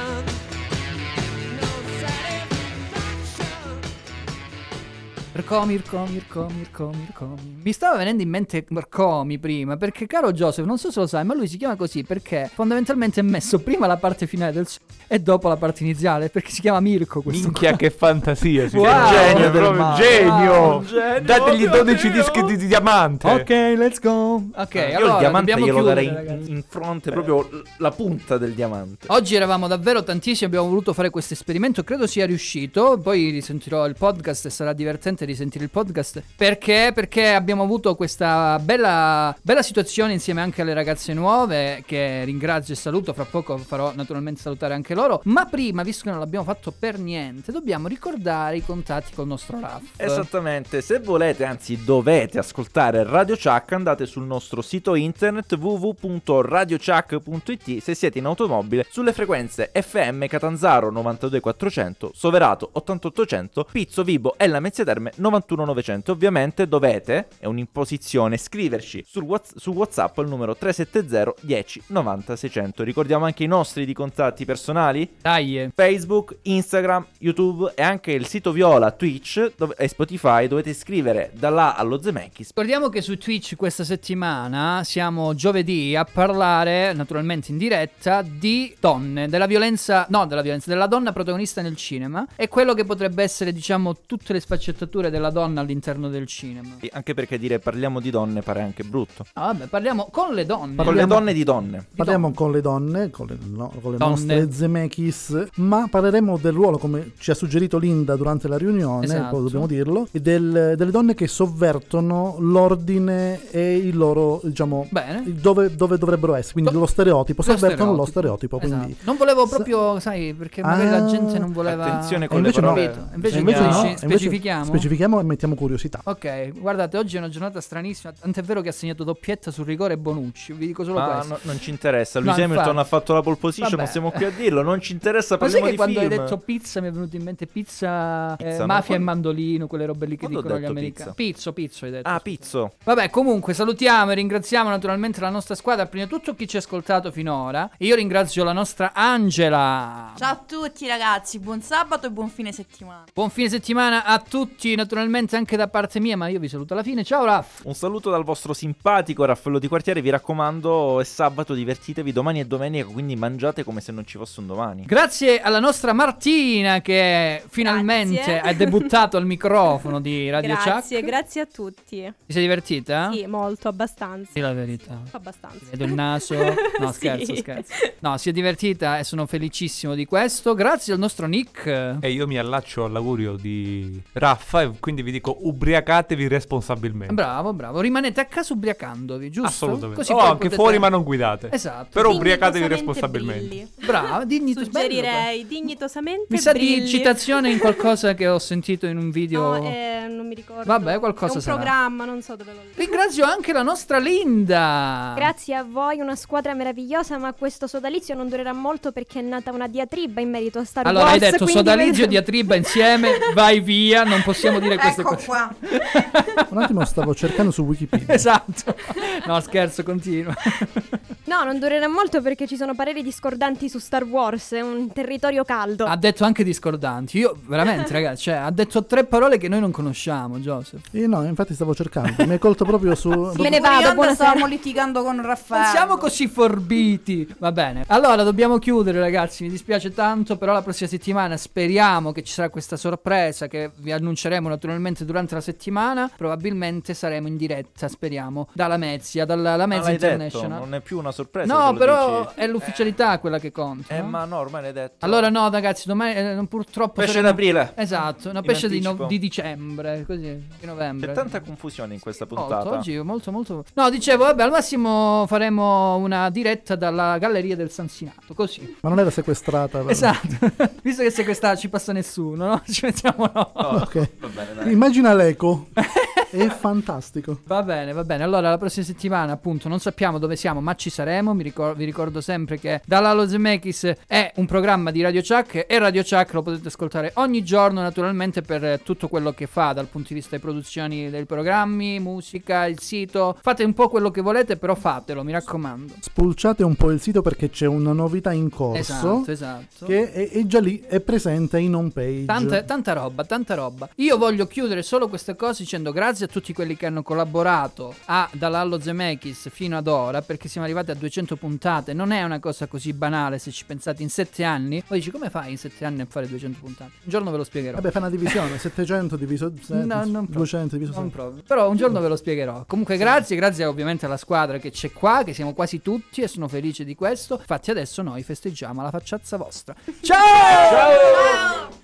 Mirko, Mirko, Mirko, Mirko, Mirko. Mi stava venendo in mente Mirkomi prima, perché caro Joseph, non so se lo sai, ma lui si chiama così perché fondamentalmente è messo prima la parte finale del suo e dopo la parte iniziale, perché si chiama Mirko questo Minchia, qua. che fantasia. Sì, Wow, genio del proprio male. genio. Wow, Genio, Dategli mio 12 Dio. dischi di, di diamante. Ok, let's go. Ok, Io allora il diamante dobbiamo glielo chiudere, darei in, ragazzi. in fronte, proprio l- la punta del diamante. Oggi eravamo davvero tantissimi, abbiamo voluto fare questo esperimento, credo sia riuscito, poi risentirò il podcast e sarà divertente risentire il podcast. Perché? Perché abbiamo avuto questa bella, bella situazione insieme anche alle ragazze nuove, che ringrazio e saluto, fra poco farò naturalmente salutare anche loro, ma prima, visto che non l'abbiamo fatto per niente, dobbiamo ricordare i contatti col nostro RAF. Esattamente, se volete, anzi dovete ascoltare Radio Chuck, andate sul nostro sito internet www.radiochuck.it se siete in automobile sulle frequenze FM Catanzaro 92400, Soverato 8800, Pizzo Vibo e Lamezia Terme 91900. Ovviamente dovete, è un'imposizione, scriverci Whats- su WhatsApp al numero 370 10 90 600. Ricordiamo anche i nostri di contatti personali? Dai. Facebook, Instagram, YouTube e anche il sito Viola, Twitch dove- e Spotify. Dovete scrivere da là allo Zemeckis. Ricordiamo che su Twitch questa settimana siamo giovedì a parlare, naturalmente in diretta, di donne, della violenza, no, della violenza, della donna protagonista nel cinema e quello che potrebbe essere, diciamo, tutte le sfaccettature della donna all'interno del cinema. E Anche perché dire parliamo di donne pare anche brutto. Ah, vabbè, parliamo con le donne. Con le donne di donne. Parliamo con le donne, con le, no, con le Donne. nostre Zemeckis, ma parleremo del ruolo, come ci ha suggerito Linda durante la riunione, Esatto. dobbiamo dirlo, e del- delle donne che sovvertono l'ordine e il loro, diciamo, dove, dove dovrebbero essere. Quindi lo stereotipo, Lo sovvertono lo stereotipo. Quindi Esatto. Non volevo proprio, sai, perché magari la Ah. gente non voleva... Attenzione con le invece no. parole. Invece, invece no, invece specifichiamo? specifichiamo e mettiamo curiosità. Ok, guardate, oggi è una giornata stranissima, tant'è vero che ha segnato doppietta sul rigore Bonucci, vi dico solo Ah, questo. no- non ci interessa. No, Lewis Hamilton infatti. ha fatto la pole position, Vabbè. non siamo qui a dirlo. Non ci interessa, Ma sai che di quando film. hai detto pizza mi è venuto in mente pizza, eh, Pizza, ma mafia e quando- mandolino, quelle robe lì che Quando dicono gli americani. pizza? Pizzo, pizzo hai detto. Ah, pizzo. Vabbè, comunque salutiamo e ringraziamo naturalmente la nostra squadra, prima di tutto chi ci ha ascoltato finora. E io ringrazio la nostra Angela. Ciao a tutti ragazzi, buon sabato e buon fine settimana. Buon fine settimana a tutti, naturalmente naturalmente anche da parte mia, ma io vi saluto alla fine. Ciao Raff! Un saluto dal vostro simpatico Raffaello di quartiere, vi raccomando, è sabato, divertitevi, domani è domenica, quindi mangiate come se non ci fosse un domani. Grazie alla nostra Martina che finalmente Grazie. ha debuttato al microfono di Radio Grazie, Chuck. grazie a tutti. Ti sei divertita? Sì, molto, abbastanza. Dì la verità. Abbastanza. Vedo il naso. No, Sì. scherzo, scherzo. No, si è divertita e sono felicissimo di questo. Grazie al nostro Nick. E io mi allaccio all'augurio di Raffa e quindi vi dico ubriacatevi responsabilmente. Bravo, bravo. Rimanete a casa ubriacandovi, giusto? Assolutamente. Così oh, poi anche potete- fuori ma non guidate. Esatto. Però ubriacatevi responsabilmente. brilli. Brava, dignitos- Suggerirei dignitosamente Mi sa di citazione in qualcosa che ho sentito in un video. No, eh, non mi ricordo. Vabbè, qualcosa È un sarà. programma, non so dove lo Ringrazio anche la nostra Linda. Grazie a voi, una squadra meravigliosa, ma questo sodalizio non durerà molto perché è nata una diatriba in merito a Star Allora, Wars. hai detto sodalizio e diatriba insieme, vai via, non possiamo dire queste Ecco cose. qua. Un attimo stavo cercando su Wikipedia. Esatto. No, scherzo, continua. No, non durerà molto perché ci sono pareri discordanti su Star Wars, è un territorio caldo. Ha detto anche discordanti. Io, veramente, ragazzi, cioè, ha detto tre parole che noi non conosciamo, Joseph. Io no, infatti stavo cercando. Mi hai colto proprio su. Me ne vado, buonasera. stavamo litigando con Raffaele. Non siamo così forbiti. Va bene. Allora, dobbiamo chiudere, ragazzi. Mi dispiace tanto, però la prossima settimana speriamo che ci sarà questa sorpresa che vi annunceremo naturalmente durante la settimana. Probabilmente saremo in diretta, speriamo, dalla Mezia, dalla la Ma Mezia l'hai detto, International. non è più una sorpresa. No, però dici. è l'ufficialità quella che conta. Eh, no? ma no, ormai l'hai detto. Allora no, ragazzi, domani eh, purtroppo Pesce saremo- d'aprile. Esatto, una pesce di, no- di dicembre, così, di novembre. C'è tanta confusione in questa Molto, puntata. oggi molto molto No, dicevo, vabbè, al massimo faremo una diretta dalla galleria del San Sinato, così. Ma non era sequestrata. però. Esatto. Visto che se questa ci passa nessuno, no? Ci mettiamo no. Ok. Va bene, dai. Immagina l'eco. È fantastico. Va bene, va bene. Allora, la prossima settimana, appunto, non sappiamo dove siamo, ma ci saremo. Mi ricor- vi ricordo sempre che Dalalo Zemeckis è un programma di Radio Chuck e Radio Chuck lo potete ascoltare ogni giorno, naturalmente, per tutto quello che fa dal punto di vista di produzioni dei programmi, musica, il sito. Fate un po' quello che volete, però fatelo, mi raccomando. Spulciate un po' il sito perché c'è una novità in corso. Esatto, esatto. Che è, è già lì, è presente in home page. Tanta, tanta roba, tanta roba. Io voglio chiudere solo queste cose dicendo grazie a tutti quelli che hanno collaborato a Dalallo Zemeckis fino ad ora, perché siamo arrivati a 200 puntate. Non è una cosa così banale se ci pensate in 7 anni. Poi dici come fai in 7 anni a fare 200 puntate? Un giorno ve lo spiegherò. Vabbè, fa una divisione. 700 diviso No, non proprio. 200 diviso Non 7. proprio. Però un giorno ve lo spiegherò. Comunque, grazie, grazie ovviamente alla squadra che c'è qua, che siamo quasi tutti e sono felice di questo. Infatti, adesso noi festeggiamo la facciazza vostra. Ciao! Quit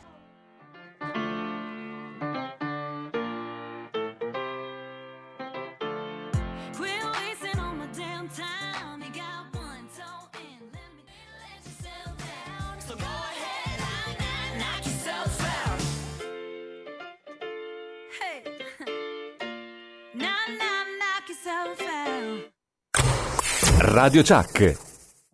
Radio Chuck.